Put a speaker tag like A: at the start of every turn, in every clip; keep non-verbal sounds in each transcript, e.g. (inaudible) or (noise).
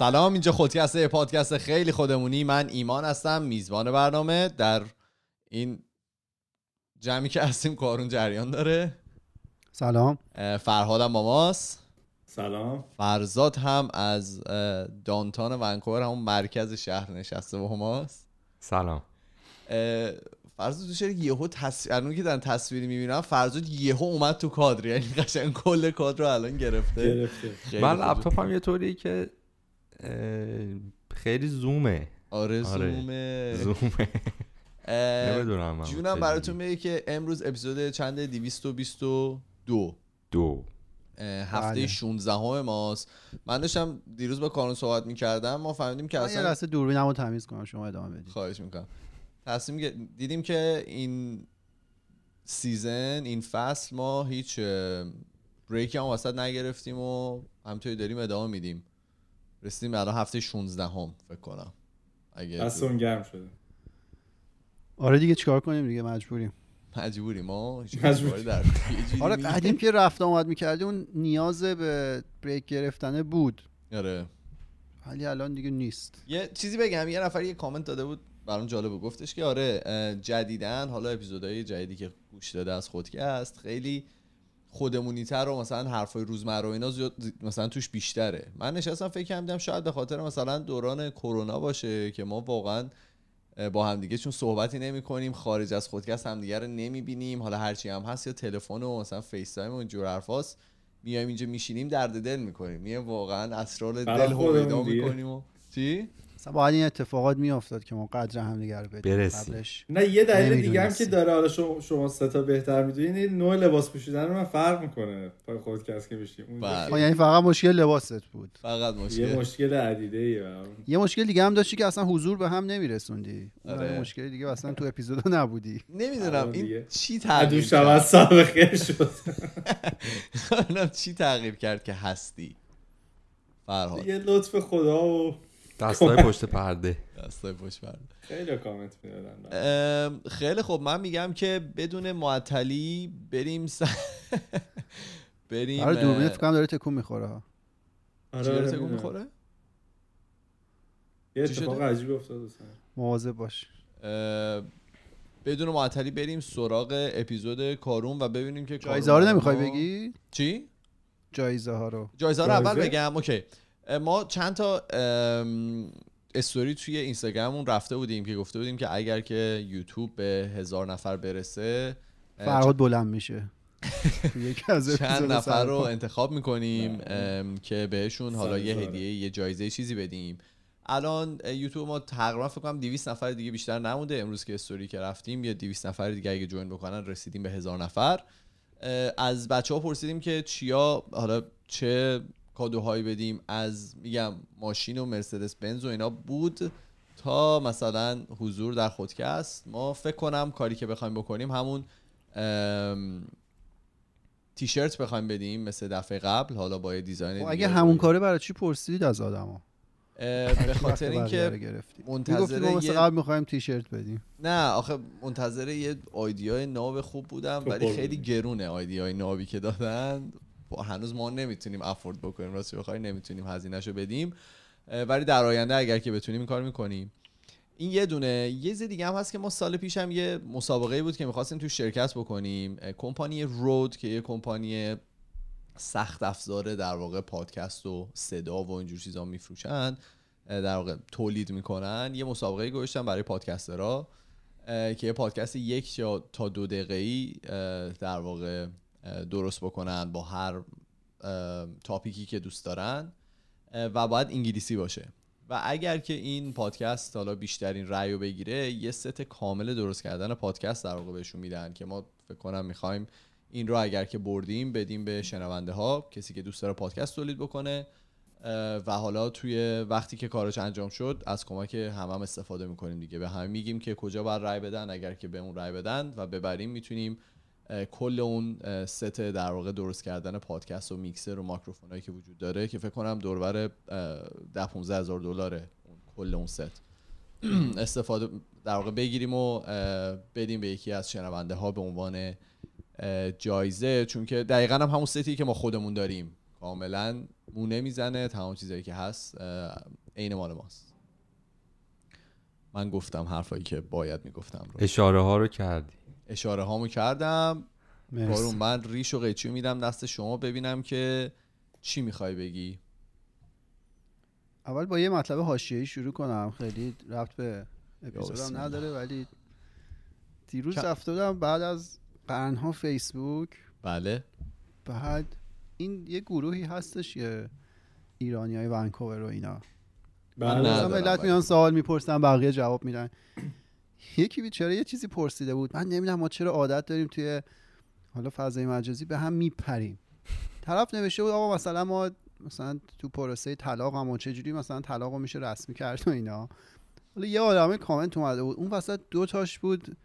A: سلام اینجا خودکسته پادکست خیلی خودمونی. من ایمان هستم میزبان برنامه. در این جمعی که هستیم کارون جریان داره.
B: سلام.
A: اه، فرهادم با ماست.
C: سلام.
A: فرزاد هم از دانتان ونکوور همون مرکز شهر نشسته با ماست.
D: سلام.
A: فرزاد تو چرا یهو تصویر الان که دارن تصویری می‌بینم فرزاد یهو اومد تو کادر. یعنی قشنگ کل کادر رو الان گرفته.
C: گرفته.
D: من. لپتاپم یه طوریه که خیلی زومه.
A: آره
D: آره.
A: زومه.
D: زومه. نمی‌دونم من
A: جونم براتون میگه که امروز اپیزود چند 222
D: دو.
A: هفته
B: بله.
A: 16 همه ماست. من داشتم دیروز با کارون صحبت می‌کردم. ما فهمیدیم که
B: من یه
A: اصلا
B: لحظه دوربینمو تمیز کنم شما ادامه بدید.
A: خواهش می‌کنم. تصمیم دیدیم که این سیزن این فصل ما هیچ اه، بریکی هم وسط نگرفتیم و همینطوری داریم ادامه میدیم. رسیدیم الان هفته 16 هم فکر کنم. اگه
C: دستون گرم شده.
B: آره دیگه چیکار کنیم دیگه؟ مجبوریم.
A: مجبوری ما
C: مجبوری.
A: در
B: آره قدیم که رفت آمد می‌کردی اون نیاز به بریک گرفتن بود.
A: آره.
B: ولی الان دیگه نیست.
A: یه چیزی بگم یه نفر یه کامنت داده بود برام جالب بود. گفتش که آره جدیدن حالا اپیزودهای جدیدی که گوش داده از خودکست خیلی خودمونی تر و مثلا حرفای روزمره و اینا زیاد مثلا توش بیشتره. من نشستم فکر کردم شاید به خاطر مثلا دوران کرونا باشه که ما واقعا با همدیگه چون صحبتی نمی کنیم خارج از خودکست همدیگه رو نمی بینیم حالا هرچی هم هست یا تلفن و مثلا FaceTime و اینجور حرفاست میایم اینجا میشینیم درد دل می‌کنیم. میایم واقعا اسرار دل هویدا. می‌کنیم و چی؟
B: مثلا باید این اتفاقات میافتاد که ما قدر همدیگه رو بدیم
D: برسیم.
B: قبلش
C: نه یه دلیل دیگه هم. که داره حالا شما, شما سه تا بهتر می‌دونید نوع لباس پوشیدن رو من فرق می‌کنه پای خودکست که میشیم
A: بله.
B: آه، یعنی فقط مشکل لباست بود
A: فقط
C: یه
A: مشکل
C: مشکل عدیده ای
B: یه مشکل دیگه هم داشتی که اصلا حضور به هم نمیرسوندی
A: آره.
B: آره. مشکل دیگه اصلا تو اپیزود نبودی
A: نمی‌دونم
C: الان
A: این. چی تغییر کرد
C: سال خیر شد (laughs)
A: چی تغییر کرد که هستی فرهاد
C: یه لطف خدا و
D: دستای پشت پرده.
A: دستای پشت برده.
C: خیلی کامنت می‌دادن.
A: خیلی خب من میگم که بدون معطلی بریم س... (laughs) بریم
B: آره دوربین فکر کنم داره تکون می‌خوره. ها
C: آره
A: چی داره
C: آره
A: تکون. می‌خوره؟
C: یه
A: چی
C: اتفاق
A: شده؟
C: عجیبی افتاد.
B: مواظب باش.
A: بدون معطلی بریم سراغ اپیزود کارون و ببینیم که
B: جایزه رو نمی‌خوای بگی؟
A: چی؟
B: جایزه ها رو.
A: جایزه رو اول؟ بگم. اوکی. ما چند تا استوری توی اینستاگراممون رفته بودیم که گفته بودیم که اگر که یوتیوب به هزار نفر برسه
B: فرهاد بلند میشه. تو (laughs) یکی از
A: چند نفر رو. انتخاب می‌کنیم که بهشون حالا یه. هدیه یه جایزه چیزی بدیم. الان یوتیوب ما تقریبا فکر کنم 200 نفر دیگه بیشتر نمونده. امروز که استوری که رفتیم یه 200 نفر دیگه اگه جوین بکنن رسیدیم به هزار نفر. از بچه ها پرسیدیم که چیا حالا چه کادوهایی بدیم از میگم ماشین و مرسدس بنز و اینا بود تا مثلا حضور در خودکست. ما فکر کنم کاری که بخوایم بکنیم همون تیشرت بخوایم بدیم مثل دفعه قبل حالا با یه دیزاین
B: خب اگه همون کاره برای چی پرسیدید از آدما؟
A: به خاطر اینکه
B: منتظر
A: منتظر
B: ما مثل
A: یه-
B: قبل می‌خوایم تیشرت بدیم.
A: نه آخه منتظر یه آیدیای ناب خوب بودم ولی. خیلی گرونه آیدیای نابی که دادن. هنوز ما نمی‌تونیم افورد بکنیم. راست بخوای نمی‌تونیم هزینهشو بدیم. ولی در آینده اگر که بتونیم این کار می‌کنیم. این یه دونه یه چیز دیگه هم هست که ما سال پیش هم یه مسابقه بود که می‌خواستیم تو شرکت بکنیم. کمپانی رود که یه کمپانی سخت افزاره در واقع پادکست و صدا و اینجور چیزا میفروشن در واقع تولید می‌کنن. یه مسابقه گذاشتن برای پادکسترها که یه پادکست یک تا دو دقیقه ای در واقع درست بکنن با هر تاپیکی که دوست دارن و باید انگلیسی باشه. و اگر که این پادکست حالا بیشترین رأی رو بگیره یه ست کامل درست کردن پادکست در واقع بهشون میدن که ما فکر کنم می‌خوایم این رو اگر که بردیم بدیم به شنونده ها کسی که دوست داره پادکست تولید بکنه و حالا توی وقتی که کارش انجام شد از کمک هم هم استفاده می‌کنیم دیگه. به همه میگیم که کجا باید رای بدن اگر که به اون رای بدن و ببریم می‌تونیم کل اون ست در واقع درست کردن پادکست و میکسر و ماکروفونایی که وجود داره که فکر کنم دوربر 10 15 هزار دلاره کل اون ست. (clears throat) استفاده در واقع بگیریم و بدیم به یکی از شنونده ها به عنوان جایزه. چون که دقیقا هم همون ستی که ما خودمون داریم. کاملا مونه می‌زنه تمام چیزایی که هست عین مال ماست. من گفتم حرفایی که باید می‌گفتم رو.
D: اشاره ها رو کردی.
A: اشاره هامو کردم.
B: مرسی.
A: بارون من ریش و قیچی میدم دست شما ببینم که چی می‌خوای بگی.
B: اول با یه مطلب حاشیه‌ای شروع کنم. خیلی ربط به اپیزودم. نداره ولی دیروز رفته بودم بعد از قرنها فیسبوک.
A: بله.
B: بعد این یه گروهی هستش که ایرانی های ونکوور و اینا.
C: بله.
A: ولی.
B: ملت میان سوال می‌پرسن بقیه جواب میدن. یکی بیچاره یه چیزی پرسیده بود؟ من نمی‌دونم ما چرا عادت داریم توی حالا فضای مجازی به هم میپریم. طرف نوشته بود آقا مثلا ما مثلا تو پروسه طلاق هم و چجوری مثلا طلاق میشه رسمی کرد و اینا. حالا یه آدمه کامنت اومده بود. اون وسط دو تاش بود.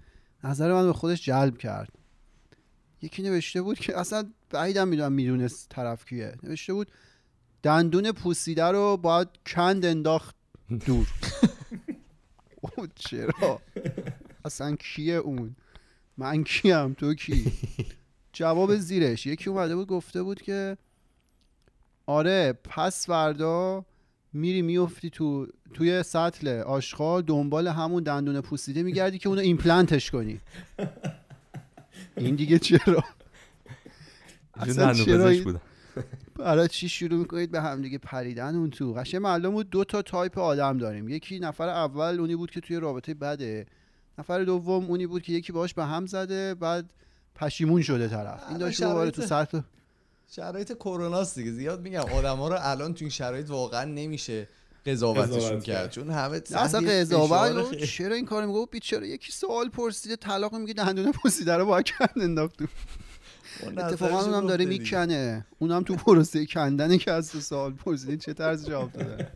B: نظر من به خودش جلب کرد. یکی نوشته بود که اصلا بعیدم می‌دونم می‌دونست طرف کیه. نوشته بود دندون پوسیده رو باید کند انداخت دور. (laughs) چرا؟ اصلا کیه اون؟ من کیم؟ تو کی؟ جواب زیرش. یکی اومده بود گفته بود که آره پس فردا میری میفتی تو توی سطل آشغال دنبال همون دندون پوسیده میگردی که اونو ایمپلنتش کنی. این دیگه چرا؟ اصلا چرا برای چی شروع می‌کنید؟ به همدیگه پریدن اون تو. قشنگ معلوم بود دو تا تایپ آدم داریم. یکی نفر اول اونی بود که توی رابطه بده. نفر دوم اونی بود که یکی باش به هم زده بعد پشیمون شده طرف. این داشت دوباره تو
A: شرایط-
B: سطح
A: شرایط کروناست دیگه. زیاد میگم آدما رو الان تو این شرایط واقعا نمیشه قضاوتشون
C: قضاوت
A: کرد. چون همه
B: اصلا قضاوت چرا این کارو میگه؟ بیچاره یکی سوال پرسیده طلاق میگه دندون پوسیده رو با کند انداخت اتفاقا اونم داره. می‌کنه اونم تو پروسه کندنه که از تو سوال پرسیدین چه طرز جواب داده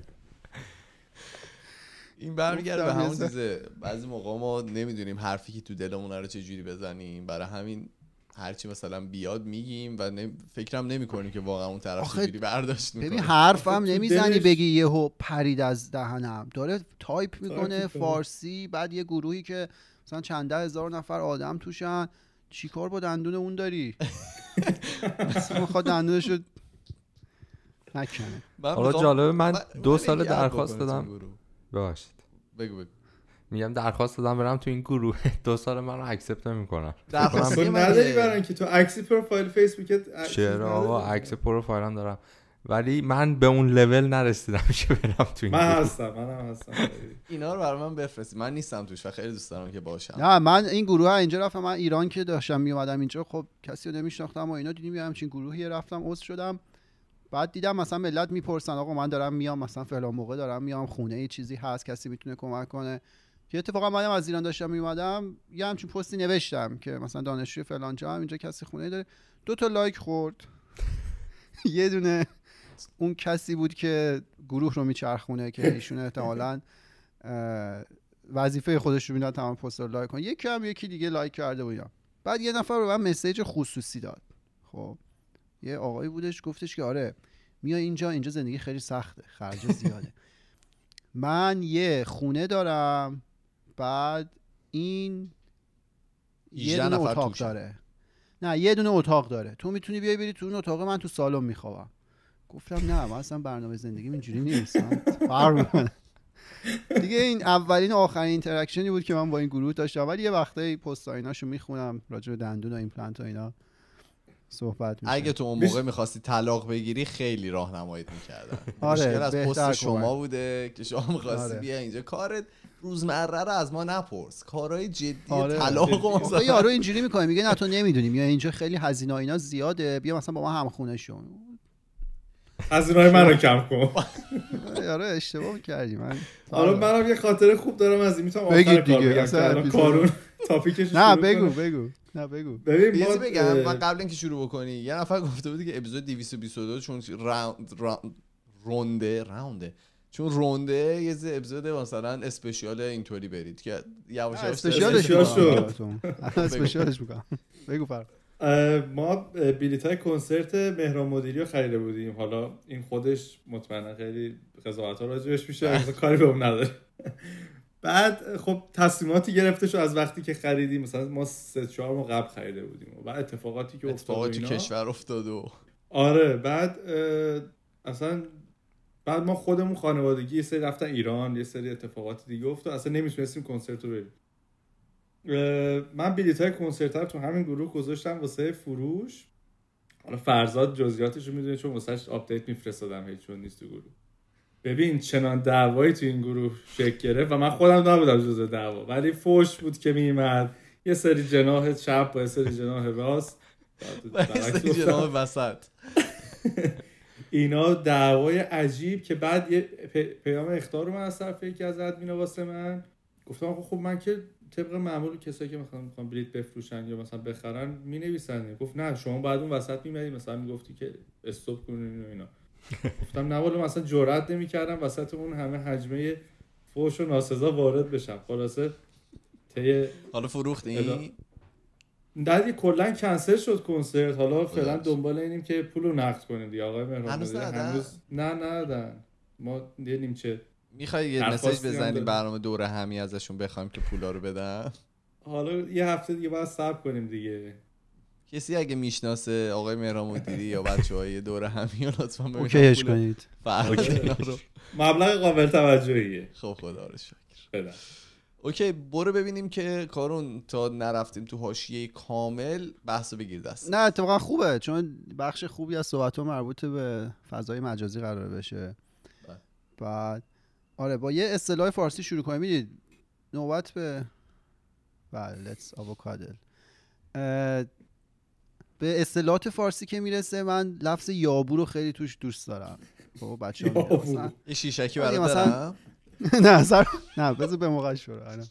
A: این برمیگرده به همون. چیزه بعضی موقع ما نمی‌دونیم حرفی که تو دلمون رو چجوری بزنیم برای همین هرچی مثلا بیاد میگیم و نمی... فکرم نمی کنیم که واقعا اون طرف
B: آخه
A: چجوری برداشت
B: ببین
A: می‌کنه
B: حرفم
C: آخه تو
B: نمی‌زنی
C: دلش-
B: بگی یهو پرید از دهنم داره تایپ می‌کنه. فارسی بعد یه گروهی که مثلا چند هزار نفر آدم توشن چیکار با دندون اون داری؟ اصلا می‌خواد دندونشو نکنه.
A: من
D: حالا جالبه من دو سال درخواست دادم. ببخشید
A: بگو بگو.
D: میگم درخواست دادم برم تو این گروه. (laughs) دو سال من رو accept نمی‌کنن
A: درخواست
C: نداری برای اینکه تو عکسی پروفایل فیسبوکت
D: چرا آقا؟ عکس پروفایلم دارم. ولی من به اون لول نرسیدم (laughs) که برم تو این
C: من. هستم منم هستم.
A: اینا رو برای من بفرستید من نیستم توش و خیلی دوست دارم که باشم.
B: نه من این گروه ها اینجا رفتم من ایران که داشتم میومدم اینجا خب کسی رو نمیشناختم و اینا دیدیم یه همچین گروهی رفتم عضو شدم. بعد دیدم مثلا ملت می‌پرسن آقا من دارم میام مثلا فلان موقع دارم میام خونه ای چیزی هست کسی می‌تونه کمک کنه. که اتفاقا منم از ایران داشتم میومدم یه همچین پستی نوشتم که مثلا دانشجوی فلان جا هم اینجا کسی خونه داره. دو تا لایک خورد. (laughs) یه دونه اون کسی بود که گروه رو میچرخونه که (laughs) ایشون احتمالاً وظیفه خودش رو می‌داد تمام پست رو لایک کن یکی هم یکی دیگه لایک کرده و اینا بعد یه نفر به من message خصوصی داد. خب یه آقایی بودش گفتش که آره میای اینجا اینجا زندگی خیلی سخته خرج زیاده. (laughs) من یه خونه دارم بعد این یه
A: 18
B: دونه
A: نفر
B: اتاق
A: توشن.
B: داره. نه یه دونه اتاق داره. تو می‌تونی بیای بری تو اون اتاق من تو سالن میخوابم. گفتم نه من اصلا برنامه زندگی اینجوری نیست. من فرق می‌کنه. دیگه این اولین و آخرین interaction ی بود که من با این گروه داشتم. ولی یه وقتایی پست ایناشو می‌خونم راجع به دندون و ایمپلنت و اینا صحبت میشه.
A: اگه تو اون موقع می‌خواستی طلاق بگیری خیلی راهنماییت می‌کردن.
B: آره،
A: مشکل از پست شما. بوده که شما می‌خواستی
B: آره.
A: بیا اینجا. کارت روزمره رو از ما نپرس. کارهای جدی
B: آره.
A: طلاق
B: یارو اینجوری می‌کنه میگه نه تو نمی‌دونی. یا اینجا خیلی هزینه اینا زیاده. بیا مثلا با ما همخونه شون
C: از اینای من رو کم کن.
B: آره اشتباه کردی من
C: حالا منم یه خاطره خوب دارم از این می‌تونم آخر کار
B: دیگه،
C: بگم کارون تاپیکش
B: نه بگو بگو. نه بگو.
C: ببین ما
A: بگم من قبل اینکه شروع بکنی یه نفر گفته بود که اپیزود 222 چون راوند رونده راونده. چون رونده یه ز- اپیزود مثلا اسپشیال اینطوری برید که یواش یواش
B: اسپشیالش. اسپشیالش می‌کنم. بگو فرق
C: ما بلیت های کنسرت مهران مدیری رو خریده بودیم. حالا این خودش مطمئنا خیلی قضاوت ها راجبش میشه مثلا کاری به اون نداره. بعد خب تصمیماتی گرفته شد از وقتی که خریدیم. مثلا ما سه چهار ماه قبل خریده بودیم و بعد اتفاقاتی که
A: اتفاقاتی
C: اینا،
A: کشور افتاد و
C: آره بعد اصلا بعد ما خودمون خانوادگی یه سری رفتن ایران یه سری اتفاقات دیگه افتاد. اصلا نمی‌تونستیم کنسرت رو بریم. من بلیط های کنسرت رو تو همین گروه گذاشتم واسه فروش. حالا فرزاد جزئیاتش رو می‌دونه چون واسهش update میفرستادم هیچ چون نیست تو گروه. ببین چنان دعوایی تو این گروه شکل گرفت و من خودم نبودم جزء دعوا. ولی فوش بود که میمد یه سری جناح چپ با یه سری جناح راست. (laughs)
A: جناب وسط. (laughs)
C: اینا دعوای عجیب که بعد یه پیام اختار رو من از طرف یکی از ادمینا واسه من. گفتم خب من که طبق معمول کسایی که می‌خوان می‌خوان بلیت بفروشن یا مثلا بخرن می نویسن گفت نه شما بعد اون وسط میمدی مثلا می‌گفتی که استوب کنین و اینا. گفتم نه والا مثلا جرئت نمی‌کردم وسط اون همه حجمه فوش و ناسزا وارد بشم. خلاصه طی
A: حالا
C: ادا- در دیگه کلا کنسل شد کنسرت. حالا فعلا دنبال اینیم که پول رو نقد کنیم دیگه. آقای مهران
A: هنوز
C: نه ندادن. ما یه نیمچه
A: می‌خوای یه مسیج
C: درخواستی هم
A: بزنی
C: داریم.
A: برنامه دوره همی ازشون بخوایم که پولا رو بدن؟
C: حالا یه هفته دیگه باید صبر کنیم دیگه.
A: کسی اگه می‌شناسه آقای مهران مدیری یا بچه های دوره همی رو لطفا
B: اوکیش کنید.
C: مبلغ قابل توجهیه.
A: خب خدا رو شکر.
C: بدم
A: اوکی برو ببینیم که کارون تا نرفتیم تو حاشیه کامل بحث رو بگیر دست.
B: نه اتفاقا خوبه چون بخش خوبی از صحبت ها مربوط به فضای مجازی قرار بشه.
A: بله.
B: بعد آره با یه اصطلاح فارسی شروع کنیم. می‌دید نوبت به بله avocado. اه، به اصطلاحات فارسی که می‌رسه من لفظ یابو رو خیلی توش دوست دارم. خب بچه
C: یابو.
A: یه شیشکی برات
B: مثلا-
A: دارم. (laughs)
B: نه سر نه بذار به موقع شروع آره.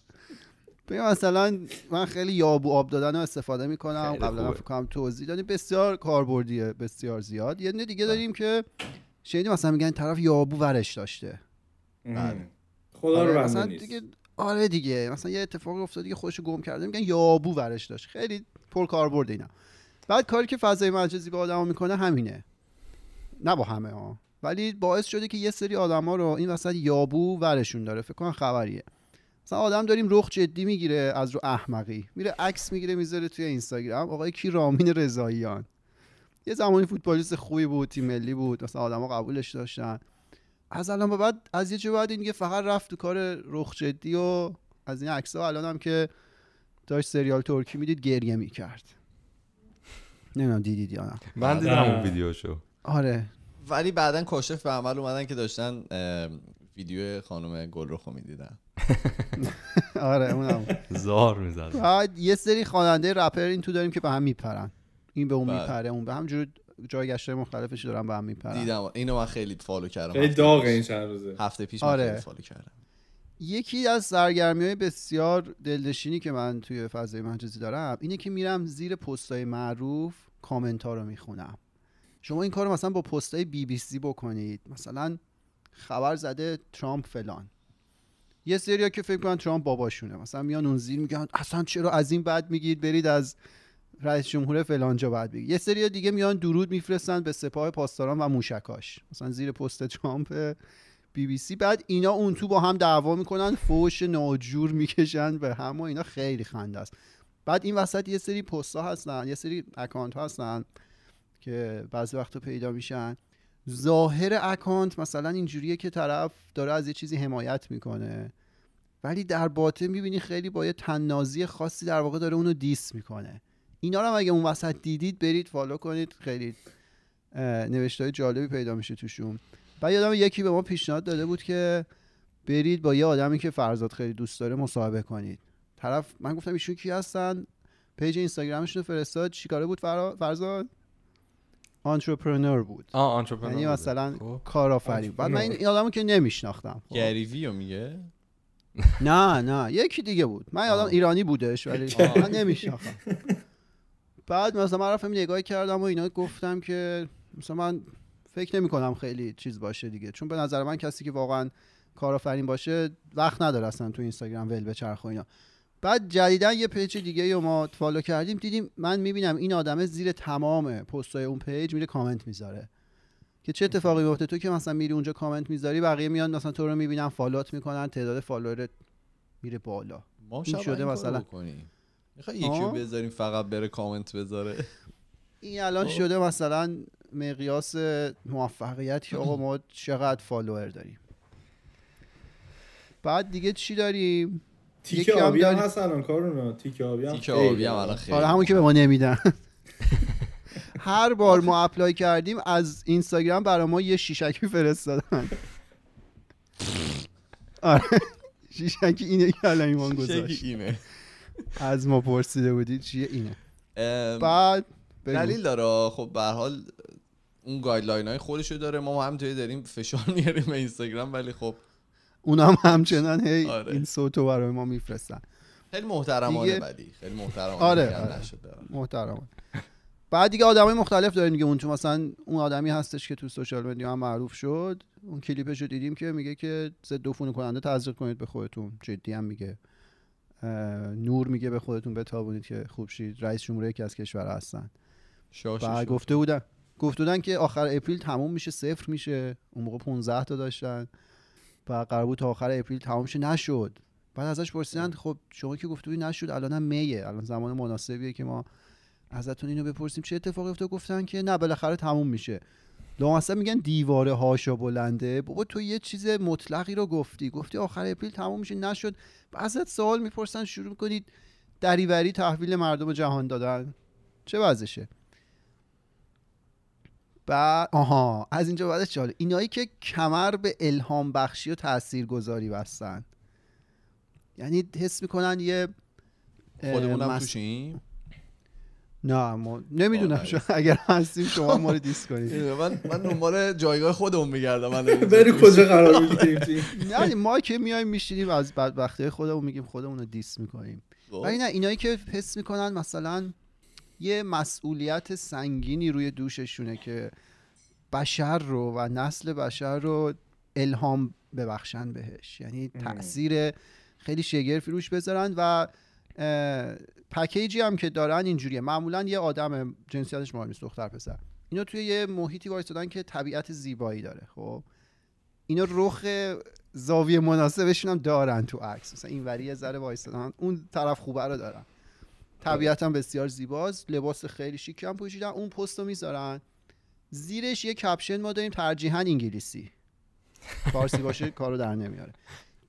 B: ببین مثلا من خیلی یابو آب دادن رو استفاده می‌کنم. قبلا. فکر کنم توضیح دادیم بسیار کاربردیه بسیار زیاد. یه دونه دیگه داریم که شنیدیم مثلا میگن طرف یابو ورش داشته.
C: بله. خدا
B: آره،
C: رو
B: مثلا
C: بنده نیست.
B: دیگه آره دیگه. مثلا یه اتفاق افتاد دیگه خودشو گم کرده. میگن یابو ورش داشت. خیلی پر کاربرد اینا. بعد کاری که فضای مجازی با آدما می‌کنه همینه. نه با همه ها. ولی باعث شده که یه سری آدما رو این وسط یابو ورشون داره. فکر کنم خبریه. مثلا آدم داریم رخ جدی می‌گیره از رو احمقی. میره عکس می‌گیره می‌ذاره توی اینستاگرام. آقای کی رامین رضاییان. یه زمانی فوتبالیست خوبی بود تیم ملی بود. مثلا آدما قبولش داشتن. از الان به بعد از یه جا بعد این دیگه فقط رفت تو کار رخ جدی و از این عکس ها الان هم که داشت سریال ترکی می‌دید گریه می‌کرد. نمی‌دونم دیدید یا نه؟
D: من دیدم
C: نه.
D: اون ویدیوشو.
B: آره.
A: ولی بعدا کاشف به عمل اومدن که داشتن ویدیو خانم گلرخو می‌دیدن. (laughs)
B: آره اونم.
D: زار می‌زد.
B: بعد یه سری خواننده رپر این تو داریم که به هم میپرن. این به اون
A: بله.
B: میپره اون به همجور جایگشت مختلفش دارن به هم میپرن.
A: دیدم. اینو من خیلی follow کردم.
C: خیلی
A: پیش.
C: این چند روزه.
A: هفته پیش من
B: آره.
A: خیلی follow کردم.
B: یکی از سرگرمی های بسیار دلنشینی که من توی فضای مجازی دارم اینه که میرم زیر پستای معروف کامنت ها رو می‌خونم. شما این کار رو مثلا با پستای بی بی سی بکنید. مثلا خبر زده ترامپ فلان. یه سری که فکر کنن ترامپ باباشونه. مثلا میان اون زیر میگن اصلا چرا از این بعد میگید؟ برید از رئیس جمهور فلان جا بعد بگید یه سری دیگه میان درود میفرستن به سپاه پاسداران و موشکاش. مثلا زیر پست ترامپ بی بی سی. بعد اینا اون تو با هم دعوا می‌کنن فوش ناجور می‌کشن به هم و اینا خیلی خنده است. بعد این وسط یه سری پست ها هستن یه سری اکانت ها هستن که بعضی وقتا پیدا میشن. ظاهر اکانت مثلا اینجوریه که طرف داره از یه چیزی حمایت می‌کنه. ولی در باطن می‌بینی خیلی با یه طنازی خاصی در واقع داره اونو diss می‌کنه. اینا رو هم اگه اون وسط دیدید برید follow کنید. خیلی نوشته های جالبی پیدا میشه توشون. بعد یادم یکی به ما پیشنهاد داده بود که برید با یه آدمی که فرزاد خیلی دوست داره مصاحبه کنید. طرف من گفتم ایشون کی هستن؟ پیج اینستاگرامشون رو فرستاد. چیکاره بود فرا- فرزاد؟ آنترپرنور بود.
D: آه entrepreneur
B: یعنی. مثلا
D: خب.
B: کارآفرین. بعد من این آدمو که نمیشناختم. خب.
A: Gary Vee میگه؟
B: نه نه. یکی دیگه بود. من یادم
A: آه.
B: ایرانی بودش ولی. من نمیشناختم. (laughs) بعد مثلا من رفتم نگاه کردم و اینا گفتم که مثلا من فکر نمی کنم خیلی چیز باشه دیگه. چون به نظر من کسی که واقعا کارآفرین باشه وقت نداره اصلا تو اینستاگرام ول بچرخه و اینا. بعد جدیدا یه پیج دیگه رو ما follow کردیم دیدیم من می‌بینم این آدمه زیر تمام پستای اون پیج میره کامنت می‌ذاره. که چه اتفاقی میفته تو که مثلا میری اونجا کامنت می‌ذاری بقیه میان مثلا تو رو می‌بینن follow ت می‌کنن تعداد follower ت میره بالا.
A: ما
B: این
A: شده مثلا. می‌خوای یکی رو. بذاریم فقط بره کامنت بذاره؟
B: این الان. شده مثلا مقیاس موفقیت که آقا ما چقدر follower داریم. بعد دیگه چی داریم؟
C: تیک آبی هم هست الان کارونا تیک آبی هم
A: تیک آبی هم. الان خیلی.
B: آره همون که به ما نمیدن. (laughs) هر بار ما apply کردیم از اینستاگرام برای ما یه شیشکی فرستادن. (laughs) آره. شیشکی اینه که الان ایمان گذاشت.
A: اینه.
B: از ما پرسیده بودید چیه اینه. بعد.
A: دلیل داره. خب به هر حال اون guideline های خودشو داره. ما همینطوری داریم فشار میاریم به اینستاگرام ولی خب
B: اونم همچنان هی
A: آره.
B: این صوتو برای ما میفرستن.
A: خیلی محترمانه
B: دیگه-
A: ولی. خیلی محترمانه.
B: آره، آره.
A: نشده.
B: محترم بعد دیگه آدمای مختلف داریم دیگه. اون تو مثلا اون آدمی هستش که تو social media هم معروف شد. اون کلیپش رو دیدیم که میگه که ضد عفونی کننده تزریق کنید به خودتون. جدی هم میگه. نور میگه به خودتون بتابونید که خوب شید. رئیس جمهور یکی از کشور هستن.
A: شد.
B: گفته بودن گفته بودن که آخر April تموم میشه صفر میشه. اون موقع 15 تا داشتن. و قرار بود تا آخر April تموم شه. نشد. بعد ازش پرسیدن خب شما که گفته بودی نشد الانم May ه. الان زمان مناسبیه که ما ازتون اینو بپرسیم. چه اتفاقی افتاد؟ گفتن که نه بالاخره تموم میشه. لامصب میگن دیواره حاشا بلنده. بابا تو یه چیز مطلقی رو گفتی. گفتی آخر April تموم میشه نشد. ازت سوال می‌پرسن شروع کنید دریوری تحویل مردم جهان دادن. چه وضعشه؟ بعد آها از اینجا بعدش جالب اینایی که کمر به الهام بخشی و تاثیرگذاری بستن. یعنی حس می‌کنن یه مس-
A: توشیم؟
B: نه ما نمی‌دونم
A: آره.
B: شما اگر هستیم شما ما رو دیس کنید (laughs)
A: من من دنبال جایگاه خودمون میگردم من
C: بری کجا قرار می‌گیریم؟ (laughs)
B: نه ما که میایم میشینیم از بدبختی خودمون میگیم خودمون رو دیس می‌کنیم. ولی نه اینایی که حس می‌کنن مثلا یه مسئولیت سنگینی روی دوششونه که بشر رو و نسل بشر رو الهام ببخشن بهش یعنی. تاثیر خیلی شگرفی روش بذارن و پکیجی هم که دارن اینجوریه. معمولا یه آدم جنسیتش مهم نیست دختر پسر. اینو توی یه محیطی وایستادن که طبیعت زیبایی داره. خب اینو رخ زاویه مناسبشون هم دارن تو عکس. مثلا این وری ذره وایستادن. اون طرف خوبه رو دارن. طبیعت هم بسیار زیباست. لباس خیلی شیکی هم پوشیدن. اون پست می‌ذارن. زیرش یه کپشن ما داریم ترجیحاً انگلیسی. فارسی باشه (laughs) کارو در نمیاره.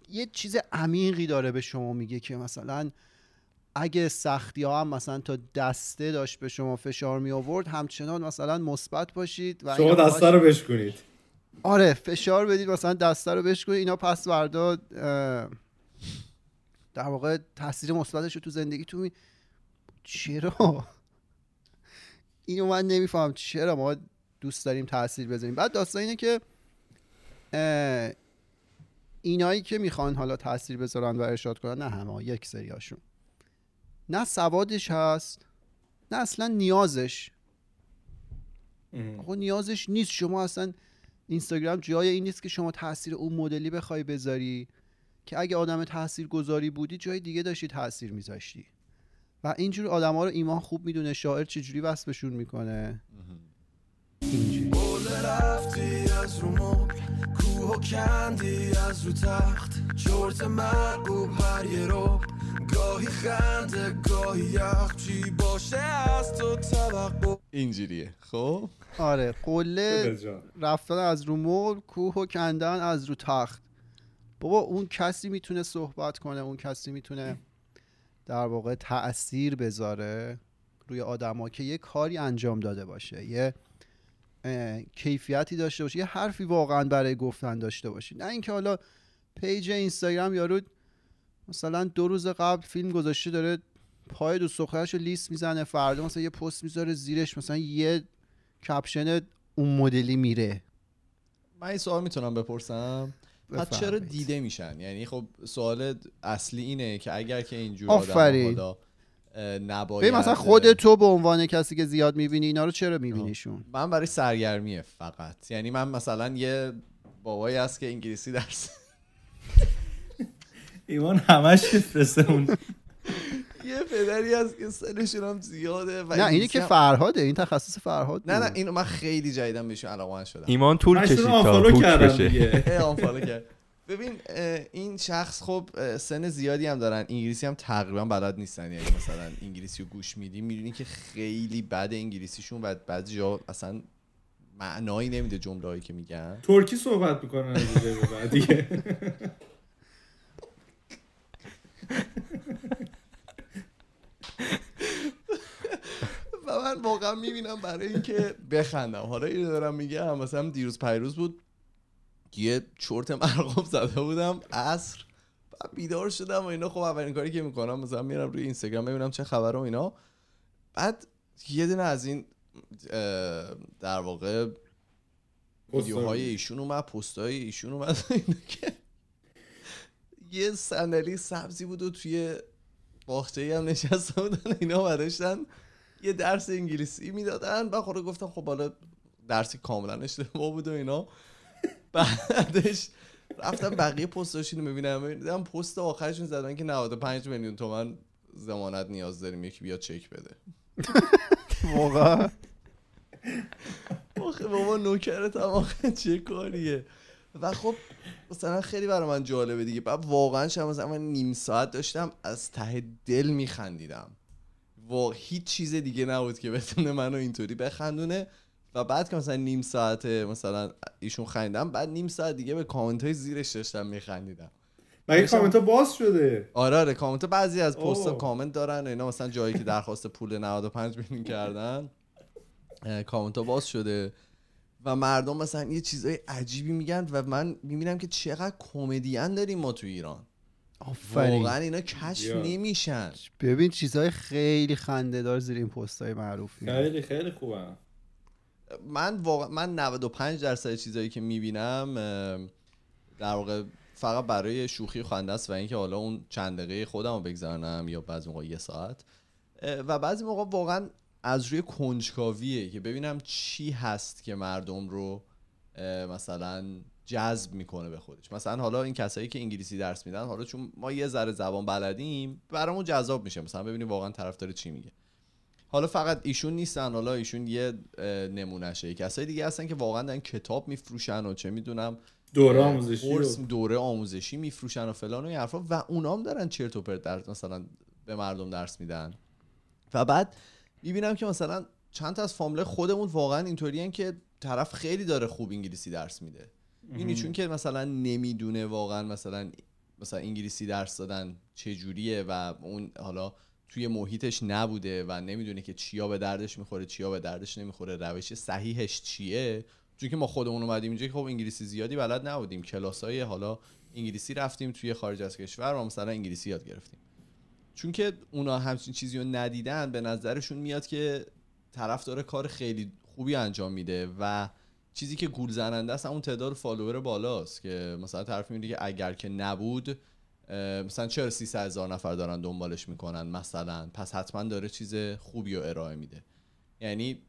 B: یه چیز عمیقی داره به شما میگه که مثلا اگه سختی ها هم مثلا تا دسته داشت به شما فشار می آورد همچنان مثلا مثبت باشید و
C: شما دسته رو بشکنید
B: آره فشار بدید مثلا دسته رو بشکنید اینا پس فردا اه، در واقع تاثیر مثبتش رو تو زندگیتون می چرا؟ اینو من نمیفهم. چرا ما دوست داریم تاثیر بذاریم؟ بعد داستان اینه که اینایی که می‌خوان حالا تاثیر بذارن و ارشاد کنن نه همه یک سریاشون نه سوادش هست نه اصلا نیازش. آقا نیازش نیست. شما اصلا اینستاگرام جای این نیست که شما تاثیر اون مدلی بخوای بذاری که اگه آدم تاثیر گذاری بودی جای دیگه داشتی تاثیر میذاشتی. و اینجور آدما رو ایمان خوب می‌دونه شاعر چجوری وصفشون می‌کنه. اینجوری.
E: رفتی از رو کوه و کندی از رو تخت. چرت مرگوب خنده گاهی یخ چی باشه از تو توقع.
A: اینجوریه. خب؟
B: آره قله. رفتن از رو مبل کوه و کندن از رو تخت. بابا اون کسی می‌تونه صحبت کنه اون کسی می‌تونه در واقع تأثیر بذاره روی آدما که یه کاری انجام داده باشه یه کیفیتی داشته باشه یه حرفی واقعا برای گفتن داشته باشه. نه اینکه حالا پیج اینستاگرام یارو مثلا دو روز قبل فیلم گذاشته داره پای دوست دخترش رو لیست می‌زنه فردا مثلا یه پست می‌ذاره زیرش مثلا یه کپشن اون مدلی میره.
A: من این سوال می‌تونم بپرسم. پس چرا. دیده میشن؟ یعنی خب سوال اصلی اینه که اگر که اینجور
B: آفرین.
A: آدم اه، نباید
B: ببین مثلا خود تو به عنوان کسی که زیاد می‌بینی اینا رو چرا میبینیشون؟
A: من برای سرگرمیه فقط. یعنی من مثلا یه بابایی هست که انگلیسی درس (laughs)
C: ایمان همش فرسته اون.
A: یه پدری هست که سنشون هم زیاده و
B: نه اینی که فرهاده این تخصص فرهاد
A: نه نه. اینو من خیلی جدیدم بهشون علاقه شدم.
D: ایمان طول کشید تا
C: کردم
D: بشه. (laughs)
A: ببین این شخص خب سن زیادی هم دارن. انگلیسی هم تقریبا بلد نیستن. یعنی مثلا انگلیسی رو گوش میدی می‌دونی که خیلی بد انگلیسیشون و بعضی جا اصلا معنایی نمیده جمله هایی که میگن.
C: ترکی صحبت می‌کنن دیگه. (laughs)
A: و من واقعا می‌بینم برای اینکه بخندم. حالا اینو دارم میگم مثلا دیروز پیروز بود. یه چرت مرغوب زده بودم عصر. بیدار شدم و اینا. خب اولین کاری که می‌کنم مثلا میرم روی اینستاگرام ببینم چه خبره و اینا. بعد یه دونه از این در واقع ویدیوهای ایشون اومد پستای ایشون اومد. (laughs) اینا که یه صندلی سبزی بود و توی باغچه هم نشسته بودن اینا و داشتن یه درس انگلیسی می‌دادن. و خود گفتم خب حالا درسی کاملا اشتباه بود و اینا. (laughs) بعدش رفتم بقیه پستاشون رو ببینم دیدم پست آخرشون زدن که 95 میلیون تومن زمانت نیاز داریم یکی بیاد چک بده. (laughs)
B: واقعا؟
A: آخه بابا نوکرت هم آخه چه کاریه. و خب مثلا خیلی برای من جالبه دیگه. بعد واقعا شب مثلا من نیم ساعت داشتم از ته دل میخندیدم. و هیچ چیز دیگه نبود که بتونه منو اینطوری بخندونه. و بعد که مثلا نیم ساعت مثلا ایشون خندیدم بعد نیم ساعت دیگه به کامنت های زیرش داشتم میخندیدم.
C: مگه
A: داشتم-
C: کامنت ها باز شده.
A: آره آره کامنت بعضی از پست. کامنت دارن اینا. مثلا جایی که درخواست پول 95 میلیون کردن کامنت ها باز شده. و مردم مثلا یه چیزای عجیبی میگن و من می‌بینم که چقدر کمدین داریم ما تو ایران.
B: آفرین.
A: واقعا اینا کشف. نمیشن.
B: ببین چیزهای خیلی خنده دار زیر این پست های معروف میاد.
C: خیلی خیلی خوبه.
A: من واقعا من 95 درصد چیزایی که می‌بینم در واقع فقط برای شوخی خنده است و اینکه حالا اون چند دقیقه خودم رو بگذرنم یا بعضی موقع یه ساعت. و بعضی موقع واقعا از روی کنجکاویه که ببینم چی هست که مردم رو مثلا جذب می‌کنه به خودش. مثلا حالا این کسایی که انگلیسی درس میدن حالا چون ما یه ذره زبان بلدیم برامون جذاب میشه. مثلا ببینیم واقعا طرفدار چی میگه. حالا فقط ایشون نیستن. حالا ایشون یه نمونهشه. کسای دیگه هستن که واقعا دارن کتاب میفروشن و چه می‌دونم
C: دوره آموزشی
A: دوره آموزشی میفروشن و فلان و این حرفا. و اونام دارن چرت و پرت مثلا به مردم درس میدن. و بعد می‌بینم که مثلا چند تا از فامیل خودمون واقعا اینطوریان که طرف خیلی داره خوب انگلیسی درس میده. می‌دونی چون که مثلا نمی‌دونه واقعا مثلا مثلا انگلیسی درس دادن چه جوریه و اون حالا توی محیطش نبوده و نمی‌دونه که چیا به دردش می‌خوره چیا به دردش نمی‌خوره روش صحیحش چیه؟ چون که ما خودمون اومدیم اینجا که خب انگلیسی زیادی بلد نبودیم. کلاسای حالا انگلیسی رفتیم توی خارج از کشور و مثلا انگلیسی یاد گرفتیم. چون که اونا همچین چیزی رو ندیدن به نظرشون میاد که طرف داره کار خیلی خوبی انجام میده و چیزی که گول زننده است همون تعداد فالوور بالاست که مثلا طرف میگه که اگر که نبود مثلا چرا 300 هزار نفر دارن دنبالش می‌کنن مثلا؟ پس حتما داره چیز خوبی رو ارائه میده. یعنی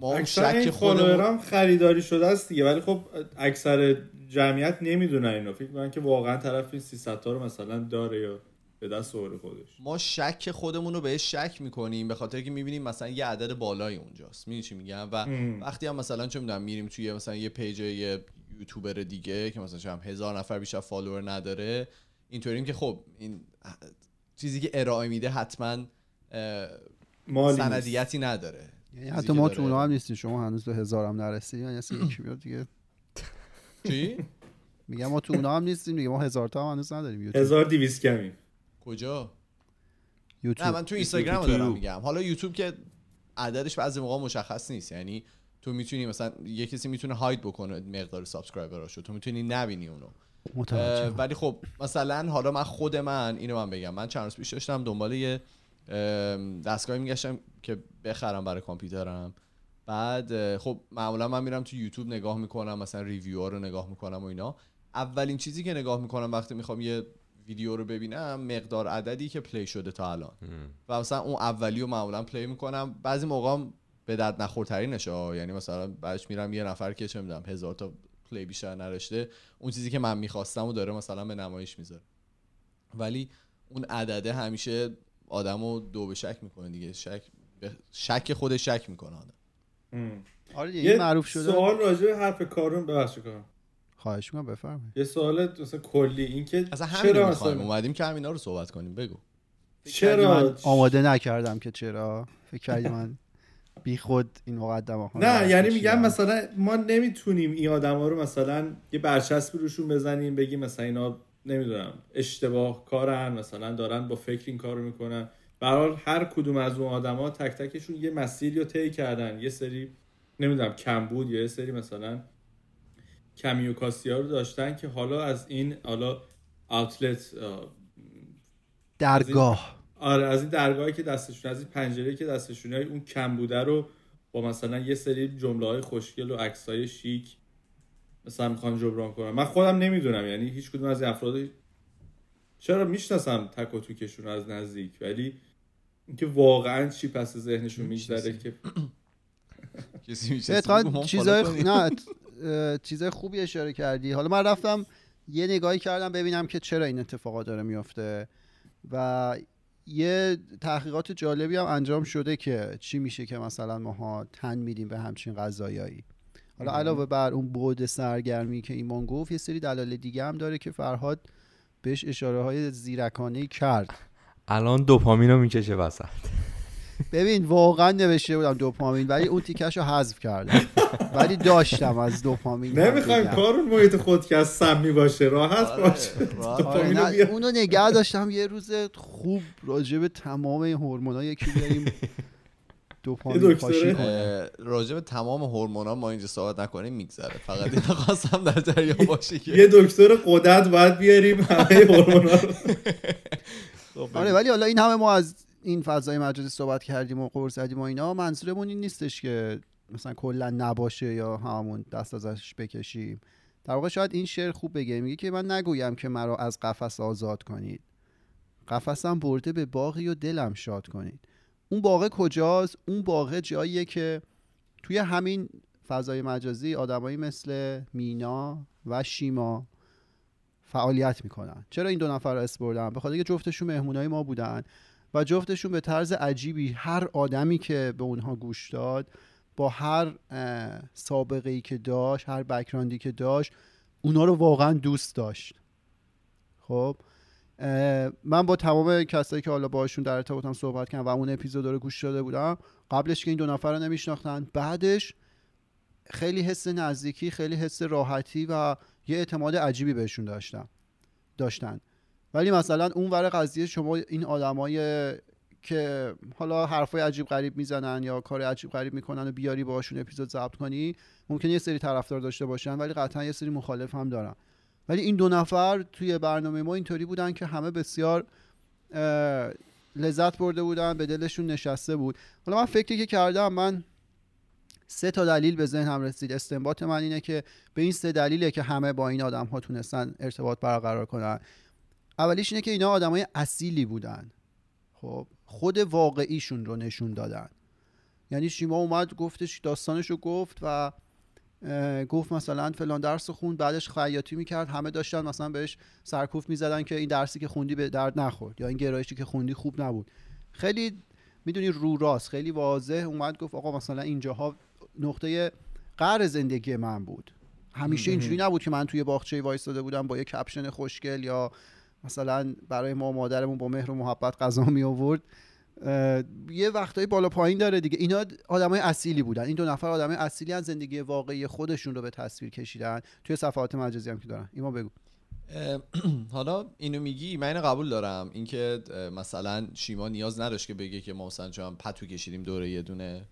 A: ما اون شک خودمون
C: خریداری شده است دیگه ولی خب اکثر جمعیت نمی‌دونن اینو. فکر می‌کنن که واقعا طرف این 300 تا رو مثلا داره یا به دست آورده خودش.
A: ما شک خودمون رو بهش شک می‌کنیم به خاطر که می‌بینیم مثلا یه عدد بالایی اونجاست. می‌دونی چی میگم؟ و
C: ام.
A: وقتی هم مثلا چه می‌دونم میریم توی مثلا یه پیج یه یوتیوبر دیگه که مثلا چم هزار نفر بیشتر فالوور نداره اینطوریم که خب این چیزی که ارائه میده حتما. سندیتی نداره.
B: یعنی حتی ما. تو اونها هم نیستیم. شما هنوز به هزارم نرسید یعنی اصلا یکی بیاد دیگه.
A: چی؟
B: میگم ما تو اونها هم نیستیم دیگه. ما هزار تا هم هنوز نداریم یوتیوب.
C: 1200 کمی.
A: کجا؟ نه
B: یوتیوب.
A: من تو اینستاگرام دارم. میگم. حالا یوتیوب که عددش بعضی موقع مشخص نیست. یعنی تو می‌تونی مثلا یه کسی می‌تونه hide بکنه مقدار subscriber اشو تو می‌تونی نبینی اونو. ولی خب مثلا حالا من خود من اینو من بگم. من چند روز پیش داشتم دنبال یه دستگاهی میگشتم که بخرم برای کامپیوترم. بعد خب معمولا من میرم تو یوتیوب نگاه می‌کنم مثلا review ها رو نگاه می‌کنم و اینا. اولین چیزی که نگاه می‌کنم وقتی می‌خوام یه ویدیو رو ببینم مقدار عددی که play شده تا الان. و مثلا اون اولی رو معمولا play می‌کنم. بعضی موقع به درد نخورترینشه ها. یعنی مثلا بعدش میرم یه نفر که چه می‌دونم هزار تا play بیشتر نداشته اون چیزی که من می‌خواستم و داره مثلا به نمایش می‌ذاره. ولی اون عدده همیشه آدمو دو به شک می‌کنه دیگه. شک به شک خود شک می‌کنه آدم.
B: آره
C: یه
B: یه معروف شده
C: سوال راجع به حرف کارون ببخشید کارون
B: خواهش می‌کنم بفرمایید.
C: یه سوال مثلا کلی این که
A: اصلا
C: چرا مثلا
A: اومدیم که همینا رو صحبت کنیم بگو.
C: چرا
B: من آماده نکردم که چرا. فکر کردی من بی خود این مقدمه ها
C: نه یعنی میگم مثلا ما نمی‌تونیم این آدما رو مثلا یه برچسبی روشون بزنیم بگیم مثلا اینا نمی‌دونم اشتباه کارن مثلا دارن با فکر این کارو می‌کنن. به هر حال هر کدوم از اون آدما تک تکشون یه مسیری رو طی کردن. یه سری نمی‌دونم کم بود یا یه سری مثلا کمی و کاسی ها رو داشتن که حالا از این حالا آوتلت
B: درگاه.
C: آره از این درگاهی که دستشون از این پنجره که دستشونه اون کم بوده رو با مثلا یه سری جمله های خوشگل و عکس های شیک مثلا می‌خوان جبران کنن. من خودم نمی‌دونم یعنی هیچ کدوم از این افراد چرا می‌شناسم تک و توکشون از نزدیک؟ ولی اینکه واقعا چی پس ذهنشون میگذره که
A: کسی
B: چیزای نه چیزای خوبی اشاره کردی. حالا من رفتم یه نگاهی کردم ببینم که چرا این اتفاقات داره میفته و یه تحقیقات جالبی هم انجام شده که چی میشه که مثلا ماها تن میدیم به همچین غذایایی حالا علاوه بر اون بعد سرگرمی که ایمان گفت یه سری دلایل دیگه هم داره که فرهاد بهش اشاره های زیرکانه کرد.
D: الان دوپامین رو می‌کشه وسط.
B: ببین واقعا نوشته بودم دوپامین ولی اون تیکش رو حذف کردم. ولی داشتم از دوپامین
C: نمی‌خوایم. کارون محیط خود که از سمی باشه راحت باشه.
B: آره.
C: رو
B: نه،
C: بیار.
B: اونو نگه داشتم یه روز خوب راجع به تمام این هورمونا یکی بیاریم دوپامین. پاشی
A: راجع به تمام هورمونا ما اینجا صحبت نکنیم میگذره. فقط این خواستم در جریان باشه که.
C: یه دکتر قدرت باید بیاریم همه هورمونا رو. (laughs)
A: خب،
B: آره ولی حالا این همه ما از این فضای مجازی صحبت کردیم و قرص زدیم و اینا منظورمون این نیستش که مثلا کلا نباشه یا همون دست ازش بکشیم. در واقع شاید این شعر خوب بگه میگه که من نگویم که مرا از قفس آزاد کنید. قفسم برده به باقی و دلم شاد کنید. اون باغ کجاست؟ اون باغ جاییه که توی همین فضای مجازی آدمایی مثل مینا و شیما فعالیت می‌کنن. چرا این دو نفر رو اسم بردم به خاطر که جفتشون مهمونای ما بودن. و جفتشون به طرز عجیبی هر آدمی که به اونها گوش داد با هر سابقه ای که داشت هر بکراندی که داشت اونا رو واقعا دوست داشت. خب من با تمام کسایی که حالا باشون در ارتباطم صحبت کردم و اون اپیزود رو گوش داده بودم قبلش که این دو نفر رو نمیشناختن بعدش خیلی حس نزدیکی خیلی حس راحتی و یه اعتماد عجیبی بهشون داشتم داشتن. ولی مثلا اون ور قضیه شما این آدمای که حالا حرفای عجیب غریب می‌زنن یا کار عجیب غریب می‌کنن و بیاری باشون اپیزود ضبط کنی ممکن یه سری طرفدار داشته باشن ولی قطعا یه سری مخالف هم دارن. ولی این دو نفر توی برنامه ما اینطوری بودن که همه بسیار لذت برده بودن به دلشون نشسته بود. حالا من فکری که کردم من سه تا دلیل به ذهنم رسید. استنباط من اینه که به این سه دلیله که همه با این آدم ها تونستن ارتباط برقرار کنن. اولیش اینه که اینا آدمای اصیلی بودن. خب خود واقعیشون رو نشون دادن. یعنی شیما اومد گفتش داستانش رو گفت و گفت مثلا فلان درس خوند بعدش خیاطی می‌کرد همه داشتن مثلا بهش سرکوف می‌زدن که این درسی که خوندی به درد نخورد یا این گرایشی که خوندی خوب نبود. خیلی می‌دونی رو راست خیلی واضح اومد گفت آقا مثلا اینجاها نقطه قر زندگی من بود. همیشه اینجوری نبود که من توی باغچه وایستاده بودم با یه کپشن خوشگل یا مثلا برای ما مادرمون با مهر و محبت غذا می آورد. یه وقتایی بالا پایین داره دیگه. اینا آدمای اصیلی بودن. این دو نفر آدمای اصیلی از زندگی واقعی خودشون رو به تصویر کشیدن. توی صفحات مجازی هم که دارن. ایما بگو. (clears throat)
A: حالا اینو میگی من اینو قبول دارم. اینکه مثلا شیما نیاز نداشت که بگه که ما مثلا چون پتو کشیدیم دوره یه دونه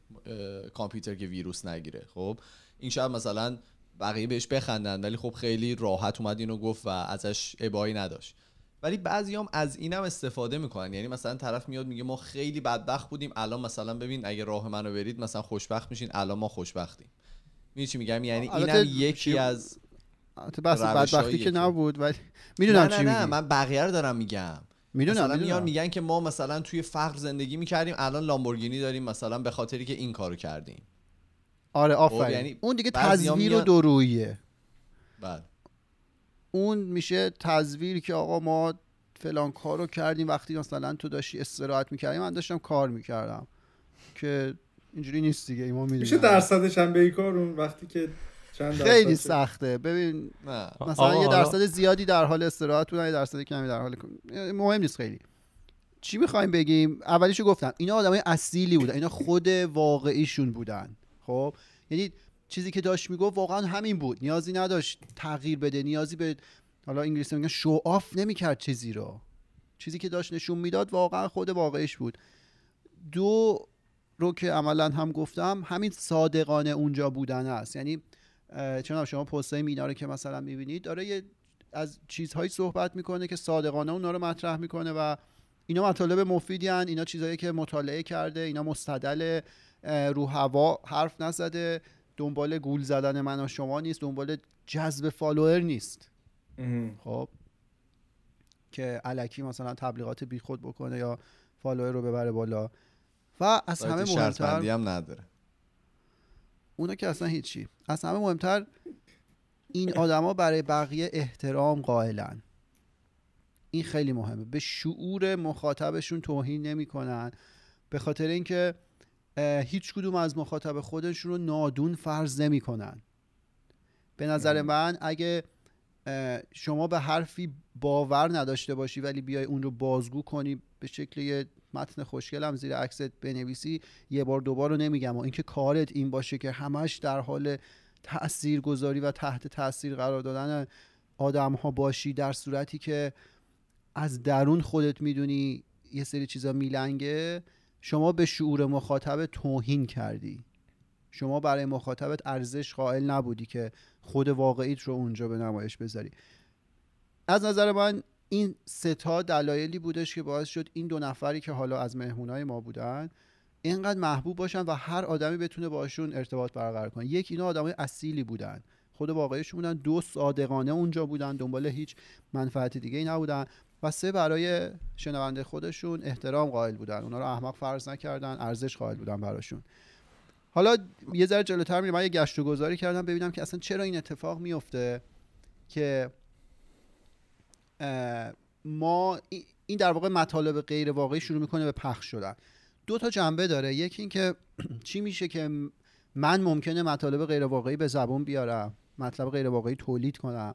A: کامپیوتر که ویروس نگیره. خب این شاید مثلا بقیه بهش بخندن ولی خب خیلی راحت اومد اینو گفت و ازش ابایی نداشت. ولی بعضی هم از اینم استفاده می‌کنن. یعنی مثلا طرف میاد میگه ما خیلی بدبخت بودیم الان مثلا ببین اگه راه منو برید مثلا خوشبخت میشین الان ما خوشبختیم. می‌دونی چی میگم؟ یعنی اینم یکی از
B: البته بحث بدبختی که. نبود ولی می‌دونم چی
A: نه نه من بقیه رو دارم میگم.
B: می‌دونم
A: مثلا میان میگن که ما مثلا توی فقر زندگی می‌کردیم الان لامبورگینی داریم مثلا به خاطری که این کارو کردیم.
B: آره آفرین.
A: یعنی
B: اون دیگه تزویر و دروییه
A: بله.
B: اون میشه تزویر که آقا ما فلان کار رو کردیم وقتی مثلا تو داشتی استراحت می‌کردی من داشتم کار می‌کردم. که اینجوری نیست دیگه ایمان می‌دونی
C: میشه درصدش هم به کارون وقتی که چند درصد
B: خیلی
C: شد؟
B: سخته. ببین
A: نه.
B: مثلا
D: آقا
B: یه
D: حالا-
B: درصد زیادی در حال استراحت بودن یه درصد کمی در حال مهم نیست خیلی. چی می‌خوایم بگیم؟ اولیشو گفتم اینا آدمای اصیلی بودن اینا خود واقعیشون بودن. خب؟ یعنی چیزی که داشت می‌گفت واقعا همین بود. نیازی نداشت تغییر بده نیازی به حالا انگلیسی میگن شو آف نمی‌کرد چیزی رو. چیزی که داشت نشون می‌داد واقعا خود واقعیش بود. دو رو که عملا هم گفتم همین صادقانه اونجا بودن است. یعنی چون شما پستای مینا رو که مثلا می‌بینید داره یه از چیزهایی صحبت می‌کنه که صادقانه اونا رو مطرح می‌کنه و اینا مطالب مفیدی هن. اینا چیزهایی که مطالعه کرده اینا مستدل رو هوا حرف نزده. دنبال گول زدن من و شما نیست دنبال جذب فالوور نیست. خب. که علکی مثلا تبلیغات بیخود بکنه یا فالوور رو ببره بالا. و از همه مهمتر
A: بندی هم نداره.
B: اونا که اصلا هیچی. از همه مهمتر این آدما برای بقیه احترام قائلن. این خیلی مهمه. به شعور مخاطبشون توهین نمی‌کنن. به خاطر اینکه هیچ کدوم از مخاطب خودشون رو نادون فرض نمی‌کنن. به نظر من اگه شما به حرفی باور نداشته باشی ولی بیای اون رو بازگو کنی به شکل یه متن خوشگل هم زیر عکست بنویسی یه بار دوبار رو نمیگم. و اینکه کارت این باشه که همش در حال تأثیر گذاری و تحت تاثیر قرار دادن آدم ها باشی در صورتی که از درون خودت می‌دونی یه سری چیزا میلنگه شما به شعور مخاطب توهین کردی. شما برای مخاطبت ارزش قائل نبودی که خود واقعیت رو اونجا به نمایش بذاری. از نظر من این ستا دلایلی بودش که باعث شد این دو نفری که حالا از مهمونای ما بودن اینقدر محبوب باشن و هر آدمی بتونه باشون ارتباط برقرار کنه. یک اینا آدمای اصیلی بودن. خود واقعیشون بودن. دو صادقانه اونجا بودن. دنبال هیچ منفعت دیگه ای نبودن. و سه برای شنونده خودشون احترام قائل بودن. اونا رو احمق فرض نکردن ارزش قائل بودن براشون. حالا یه ذره جلوتر میرم من یه گشت و گذاری کردم ببینم که اصلا چرا این اتفاق میفته که ما ای- این در واقع مطالب غیر واقعی شروع می‌کنه به پخش شدن. دو تا جنبه داره. یکی این که (clears throat) چی میشه که من ممکنه مطالب غیر واقعی به زبون بیارم مطلب غیر واقعی تولید کنم.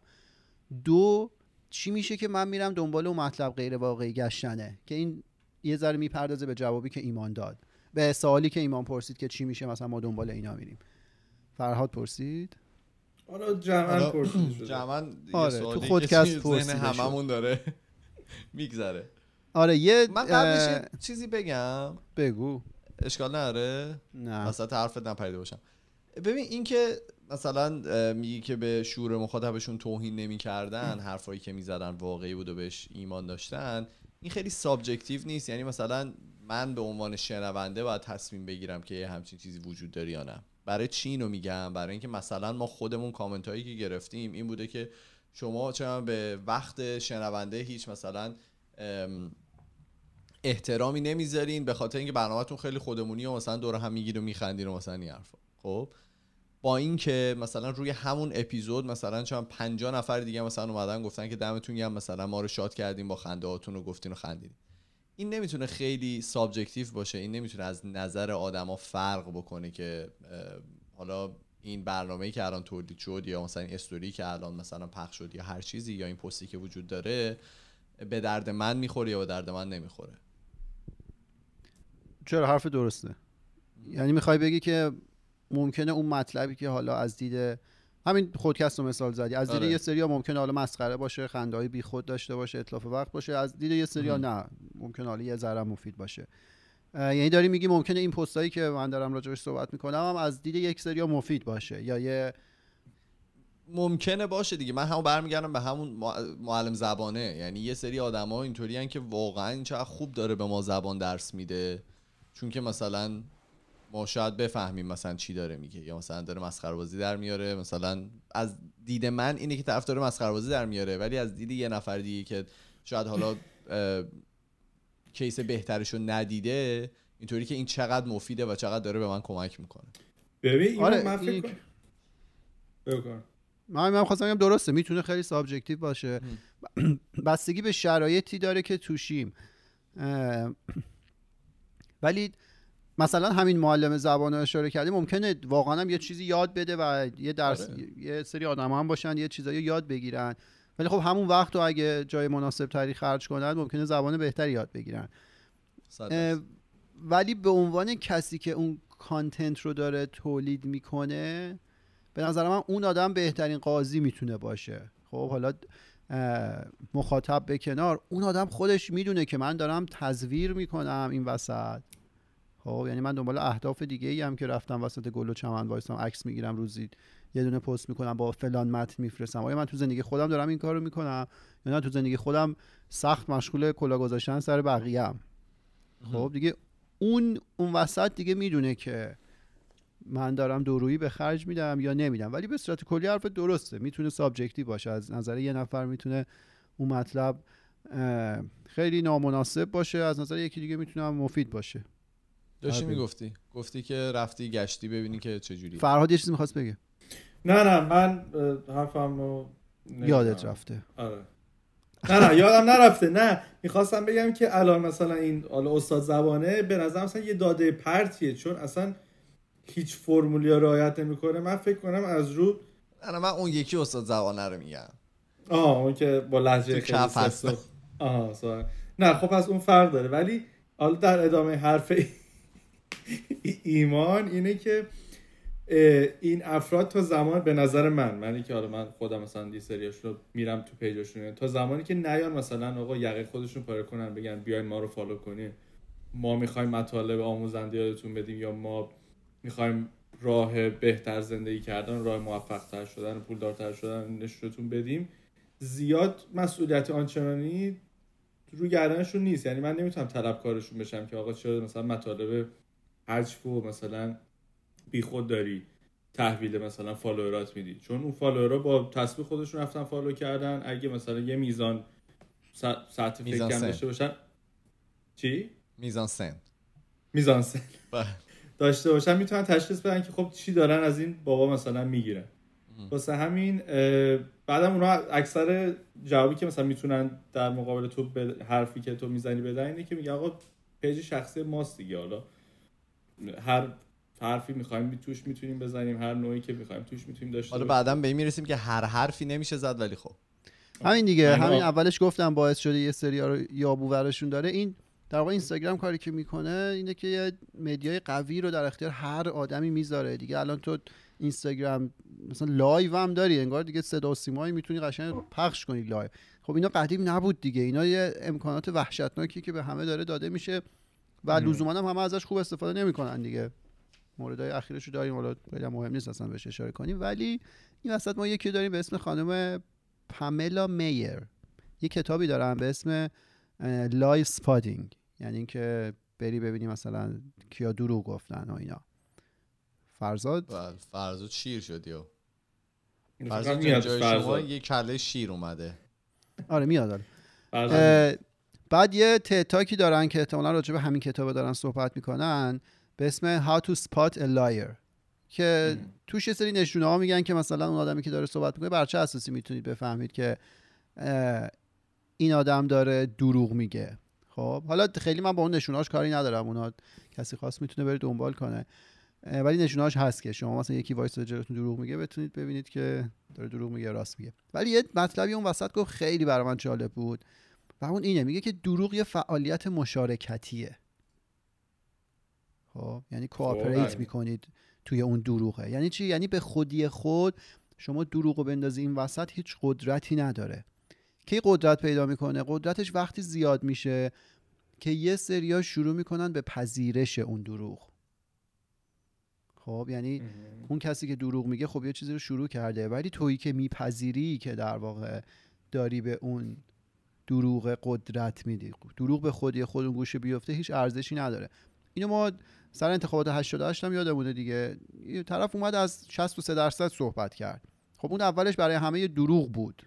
B: دو چی میشه که من میرم دنبال اون مطلب غیر واقعی گشتنه؟ که این یه ذره می‌پردازه به جوابی که ایمان داد. به سوالی که ایمان پرسید که چی میشه مثلا ما دنبال اینا میریم. فرهاد پرسید؟
C: حالا شده.
A: جمعا یه
B: آره، تو خودکست شد.
A: هممون داره. (laughs) میگذره.
B: آره یه
A: من قبلش
B: اه،
A: چیزی بگم.
B: بگو.
A: اشکال نداره؟
B: نه.
A: وسط حرفت نپریده باشم. ببین این که مثلا میگی که به شعور مخاطبشون توهین نمی‌کردن حرفایی که می‌زدن واقعی بود و بهش ایمان داشتن این خیلی subjective نیست. یعنی مثلا من به عنوان شنونده باید تصمیم بگیرم که یه همچین چیزی وجود داره یا نه. برای چی اینو میگم؟ برای اینکه مثلا ما خودمون کامنت هایی که گرفتیم این بوده که شما چرا به وقت شنونده هیچ مثلا ام، احترامی نمی‌ذارین به خاطر اینکه برنامهتون خیلی خودمونی و مثلا دور هم میگید و میخندین و مثلا این حرفا. خب؟ با اینکه مثلا روی همون اپیزود مثلا چند 50 نفر دیگه مثلا اومدن گفتن که دمتون گرم مثلا ما رو شاد کردین با خنده هاتون و گفتین و خندیدین. این نمی‌تونه خیلی subjective باشه این نمی‌تونه از نظر آدما فرق بکنه که حالا این برنامه‌ای که الان تولید شد یا مثلا این استوری که الان مثلا پخش شد یا هر چیزی یا این پستی که وجود داره به درد من می‌خوره یا به درد من نمی‌خوره.
B: چرا؟ حرف درسته. یعنی می‌خوای بگی که ممکنه اون مطلبی که حالا از دید همین خودکست رو مثال زدی. از دید
A: آره.
B: یه سری ممکنه حالا مسخره باشه خنده های بیخود داشته باشه اتلاف وقت باشه. از دید یه سری نه ممکنه حالا یه ذره مفید باشه. یعنی داری میگی ممکنه این پستایی که من دارم راجعش صحبت می‌کنم هم از دید یک سری مفید باشه یا یه
A: ممکنه باشه دیگه. من همون برمیگردم به همون مع- معلم زبانه. یعنی یه سری آدما اینطوری که واقعا چقدر خوب داره به ما زبان درس میده. چون که مثلا ما شاید بفهمیم مثلا چی داره میگه یا مثلا داره مسخره بازی در میاره. مثلا از دید من اینه که طرف داره مسخره بازی در میاره ولی از دید یه نفر دیگه که شاید حالا case بهترش رو ندیده اینطوری که این چقدر مفیده و چقدر داره به من کمک می‌کنه.
C: ببین
B: آره،
C: من فکر
B: این-. من من خواستم بگم درسته می‌تونه خیلی subjective باشه. بستگی به شرایطی داره که توشیم. اه، ولی مثلا همین معلم زبان رو اشاره کردیم ممکنه واقعا هم یه چیزی یاد بده و یه درس
A: آره.
B: یه سری آدم هم باشن یه چیزایی یاد بگیرن ولی خب همون وقت رو اگه جای مناسب تری خرج کنن ممکنه زبان بهتری یاد بگیرن. ولی به عنوان کسی که اون کانتنت رو داره تولید می‌کنه به نظر من اون آدم بهترین قاضی می‌تونه باشه خب حالا مخاطب به کنار اون آدم خودش می‌دونه که من دارم تزویر می‌کنم این وسط خب یعنی من دنبال اهداف دیگه ای هم که رفتم وسط گل و چمن وایسام عکس می‌گیرم روزی یه دونه پست می‌کنم با فلان متن میفرستم. آیا من تو زندگی خودم دارم این کارو می‌کنم؟ یا نه تو زندگی خودم سخت مشغول کلاه گذاشتن سر بقیه خب دیگه اون اون وسط دیگه می‌دونه که من دارم دورویی به خرج میدم یا نمیدم. ولی به صورت کلی حرف درسته. می‌تونه subjective باشه. از نظر یه نفر می‌تونه اون مطلب خیلی نامناسب باشه. از نظر یکی دیگه می‌تونه هم مفید باشه.
A: داشتی. می‌گفتی. گفتی که رفتی گشتی ببینی که چجوری
B: فرهاد یه چیزی می‌خواست بگه.
C: نه نه من حرفم رو.
B: یادت رفته.
C: آره. نه نه یادم نرفته. نه می‌خواستم بگم که الان مثلا این حالا استاد زبانه به نظر مثلا یه داده پرتیه چون اصلا هیچ فرمولی رو رعایت نمی‌کنه. من فکر کنم از رو
A: نه من اون یکی استاد زبانه رو میگم.
C: آه اون که با لحجه
A: کف هست.
C: آها. نه خب پس اون فرق داره. ولی حالا در ادامه حرف ایمان اینه که این افراد تا زمان به نظر من منی که حالا من خودم مثلا یه سریاش رو میرم تو پیجاشون تا زمانی که نیان مثلا آقا یقه خودشون پاره کنن بگن بیاین ما رو فالو کنین ما می‌خوایم مطالب آموزنده یادتون بدیم یا ما می‌خوایم راه بهتر زندگی کردن راه موفق تر شدن پولدارتر شدن نشونتون بدیم. زیاد مسئولیت آنچنانی رو گردنشون نیست. یعنی من نمی‌تونم طلبکارشون بشم که آقا چرا مثلا مطالب مزخرف و مثلا بیخود داری تحویل مثلا follower ات میدی. چون اون follower ا با تصمیم خودشون رفتن follow کردن. اگه مثلا یه میزان س- سطح
A: میزان
C: فکر
A: سن.
C: داشته باشن. چی؟
A: میزان سن
C: میزان سن (laughs)
A: بله.
C: داشته باشن می‌تونن تشخیص بدن که خب چی دارن از این بابا مثلا می‌گیرن. واسه همین بعدم اونا اکثر جوابی که مثلا می‌تونن در مقابل تو حرفی که تو می‌زنی بدن اینه که میگه آقا page شخصی ماست دیگه حالا هر حرفی می‌خوایم توش می‌تونیم بزنیم هر نوعی که می‌خوایم توش می‌تونیم داشته
A: حالا
C: باشیم.
A: بعدا به این می‌رسیم که هر حرفی نمیشه زد ولی خب.
B: همین دیگه
C: اینا-
B: همین اولش گفتم باعث شده یه سری رو یابو ورشون داره. این در واقع اینستاگرام کاری که می‌کنه اینه که یه media ی قوی رو در اختیار هر آدمی می‌ذاره. دیگه الان تو اینستاگرام مثلا live هم داری انگار دیگه صدا و سیمایی می‌تونی قشنگ پخش کنی live. خب اینا قدیم نبود دیگه. اینا یه امکانات وحشتناکی که به همه داره داده میشه. و لزوما هم همه ازش خوب استفاده نمی‌کنن دیگه. موردهای اخیرش رو داریم حالا خیلی هم مهم نیست اصلا بهش اشاره کنیم. ولی این وسط ما یکی داریم به اسم خانم پاملا مایر. یه کتابی دارم به اسم lie spotting یعنی اینکه بری ببینی مثلا کیا دروغ گفتن و اینا. فرزاد؟
A: فرزاد شیر شدی و. فرزاد جای شما
C: فرزاد.
A: یه کله شیر اومده.
B: آره میاد آره. بعد یه تتاکی دارن که احتمالا راجع به همین کتاب دارن صحبت می‌کنن به اسم How to Spot a Liar که توش یه سری نشونه ها میگن که مثلا اون آدمی که داره صحبت می‌کنه بر چه اساسی می‌تونید بفهمید که این آدم داره دروغ میگه. خب حالا خیلی من با اون نشونهاش کاری ندارم اونا کسی خواست می‌تونه بره دنبال کنه. ولی نشونهاش هست که شما مثلا یکی وایسه جلوتون دروغ میگه بتونید ببینید که داره دروغ میگه راست میگه. ولی یه مطلبی اون وسط گفت خیلی برای من جالب بود. و اون اینه میگه که دروغ یه فعالیت مشارکتیه. خب یعنی cooperate
C: بله.
B: می‌کنید توی اون دروغه. یعنی چی؟ یعنی به خودی خود شما دروغ رو بندازی این وسط هیچ قدرتی نداره. کی قدرت پیدا می‌کنه؟ قدرتش وقتی زیاد میشه که یه سریا شروع می‌کنن به پذیرش اون دروغ. خب یعنی اون کسی که دروغ میگه خب یه چیزی رو شروع کرده. ولی تویی که میپذیری که در واقع داری به اون دروغ قدرت میدی. دروغ به خودی خود اون گوشه بیفته هیچ ارزشی نداره. اینو ما سر انتخابات 88 هم یادمونه دیگه. طرف اومد از 63 درصد صحبت کرد. خب اون اولش برای همه دروغ بود.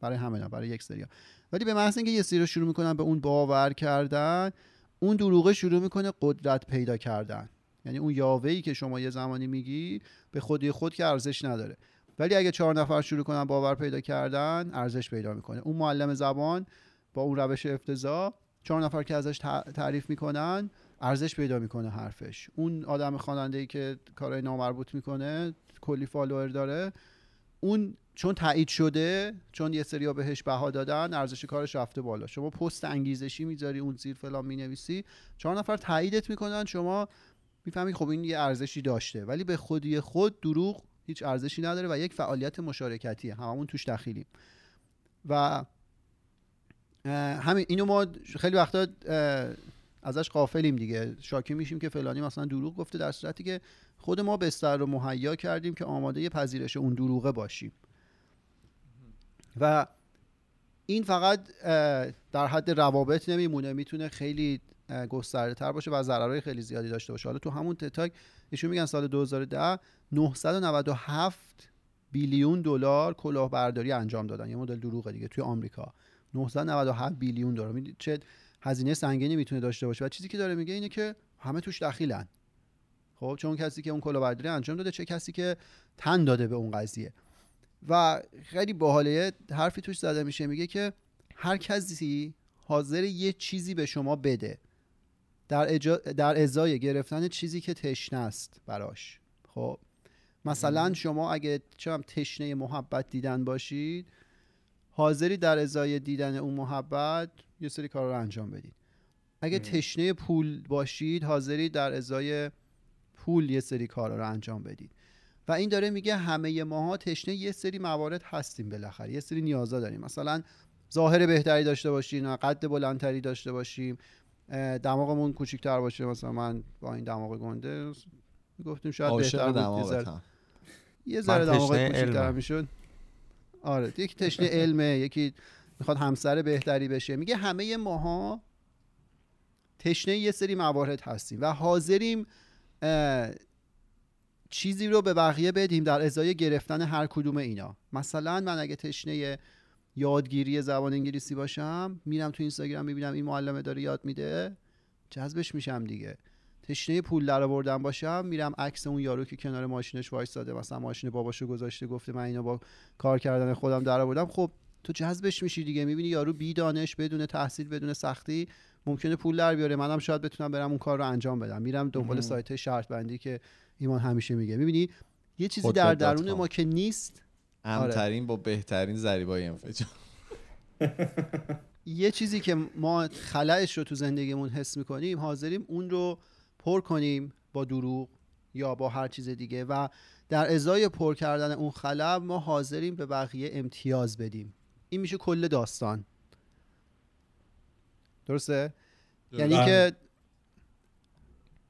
B: برای همه نه برای یک سری ولی به محض اینکه یه سری رو شروع می‌کنن به اون باور کردن اون دروغه شروع می‌کنه قدرت پیدا کردن. یعنی اون یاوه‌ای که شما یه زمانی میگی به خودی خود که ارزش نداره. ولی اگه چهار نفر شروع کنن باور پیدا کردن ارزش پیدا می‌کنه. اون معلم زبان با اون روش افتضاح چهار نفر که ازش تع- تعریف می‌کنن ارزش پیدا می‌کنه حرفش. اون آدم خواننده ای که کارهای نامربوط می‌کنه کلی فالوور داره اون چون تایید شده چون یه سری بهش بها دادن ارزش کارش رفته بالا. شما پست انگیزشی می‌ذاری اون زیر فلان می‌نویسی چهار نفر تاییدت می‌کنن شما می‌فهمی خب این یه ارزشی داشته. ولی به خودی خود دروغ هیچ ارزشی نداره و یک فعالیت مشارکتیه. هممون توش دخیلیم. و همین اینو ما خیلی وقتا ازش قافلیم دیگه. شاکی میشیم که فلانی مثلا دروغ گفته در صورتی که خود ما بستر رو مهیا کردیم که آماده پذیرش اون دروغه باشیم. و این فقط در حد روابط نمیمونه. می‌تونه خیلی گسترده تر باشه و ضررهای خیلی زیادی داشته باشه. حالا تو همون تتاک ایشون میگن سال 2010 997 بیلیون دلار کلاهبرداری انجام دادن. یه مدل دروغه دیگه توی آمریکا. 997 بیلیون دلار. چه هزینه سنگینی می‌تونه داشته باشه. و چیزی که داره میگه اینه که همه توش دخیلن. خب چون کسی که اون کلاهبرداری انجام داده چه کسی که تن داده به اون قضیه. و خیلی باحاله. حرفی توش زده میشه. میگه که هر کسی حاضر یه چیزی به شما بده. در, اجا... در ازای گرفتن چیزی که تشنه است براش. خب مثلا شما اگه چم تشنه محبت دیدن باشید حاضری در ازای دیدن اون محبت یه سری کار رو انجام بدید. اگه
C: ام.
B: تشنه پول باشید حاضری در ازای پول یه سری کار رو انجام بدید. و این داره میگه همه ماها تشنه یه سری موارد هستیم بالاخره یه سری نیازا داریم. مثلا ظاهر بهتری داشته باشیم قد بلندتری داشته باشیم. دماغمون کوچیک‌تر باشه مثلا من با این دماغ گنده گفتیم شاید بهتر بود یه ذره- دماغ کوچیک‌تر. می‌شد. آره یکی تشنه علمه یکی می‌خواد همسر بهتری بشه. میگه همه ماها تشنه یه سری موارد هستیم و حاضریم چیزی رو به بقیه بدیم در ازای گرفتن هر کدوم اینا. مثلا من اگه تشنه یادگیری زبان انگلیسی باشم میرم تو اینستاگرام می‌بینم این معلمه داره یاد میده جذبش میشم دیگه. تشنه پول در آوردن باشم میرم عکس اون یارو که کنار ماشینش وایساده مثلا ماشین باباشو گذاشته گفته من اینو با کار کردن خودم در آوردم. خب تو جذبش میشی دیگه. می‌بینی یارو بی دانش بدون تحصیل بدون سختی ممکنه پول در بیاره. منم شاید بتونم برم اون کار رو انجام بدم. میرم دنبال. سایت شرط بندی که ایمان همیشه میگه. می‌بینی؟ یه چیزی در درون. ما که نیست
A: امترین با بهترین ذریبای انفجار
B: یه چیزی که ما خلعش رو تو زندگیمون حس می‌کنیم حاضریم اون رو پر کنیم با دروغ یا با هر چیز دیگه و در ازای پر کردن اون خلع ما حاضریم به بقیه امتیاز بدیم. این میشه کل داستان. درسته؟ یعنی
C: بله.
B: که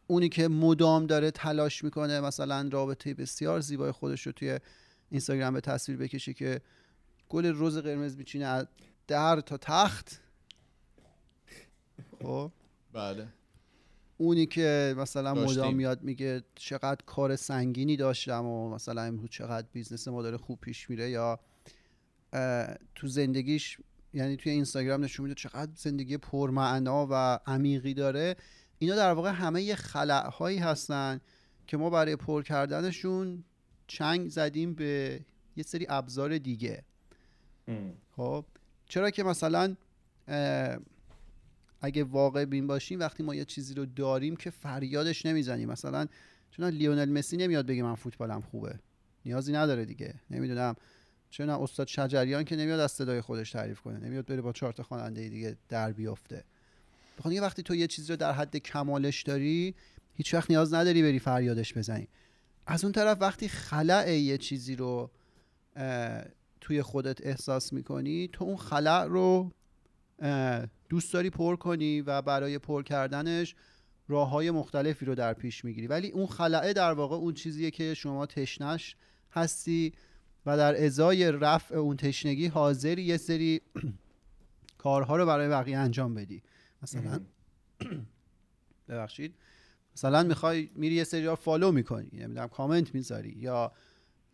B: اونی که مدام داره تلاش می‌کنه مثلا رابطه بسیار زیبای خودش رو توی اینستاگرام به تصویر بکشه که گل رز قرمز میچینه از در تا تخت. خب.
A: بله.
B: اونی که مثلا. مدام میاد میگه چقدر کار سنگینی داشتم و مثلا امروز چقدر business ما داره خوب پیش میره یا تو زندگیش یعنی توی اینستاگرام نشون میده چقدر زندگی پرمعنا و عمیقی داره. اینا در واقع همه یه خلعهایی هستن که ما برای پر کردنشون چنگ زدیم به یه سری ابزار دیگه.
C: ام.
B: خب چرا که مثلا اگه واقع بین باشیم وقتی ما یه چیزی رو داریم که فریادش نمی‌زنیم. مثلا چون لیونل مسی نمیاد بگه من فوتبالم خوبه. نیازی نداره دیگه. نمی‌دونم. چون استاد شجریان که نمیاد از صدای خودش تعریف کنه. نمیاد بره با چهار تا خواننده دیگه در بیفته بخاطر وقتی تو یه چیزی رو در حد کمالش داری هیچ وقت نیاز نداری بری فریادش بزنی. از اون طرف وقتی خلع یه چیزی رو توی خودت احساس می‌کنی تو اون خلع رو دوست داری پر کنی و برای پر کردنش راه های مختلفی رو در پیش می‌گیری. ولی اون خلعه در واقع اون چیزیه که شما تشنش هستی و در ازای رفع اون تشنگی حاضری یه سری (clears throat) کارها رو برای بقیه انجام بدی. مثلا (clears throat) ببخشید. مثلا می‌خوای میری یه سری فالو می‌کنی نمی‌دونم کامنت می‌ذاری یا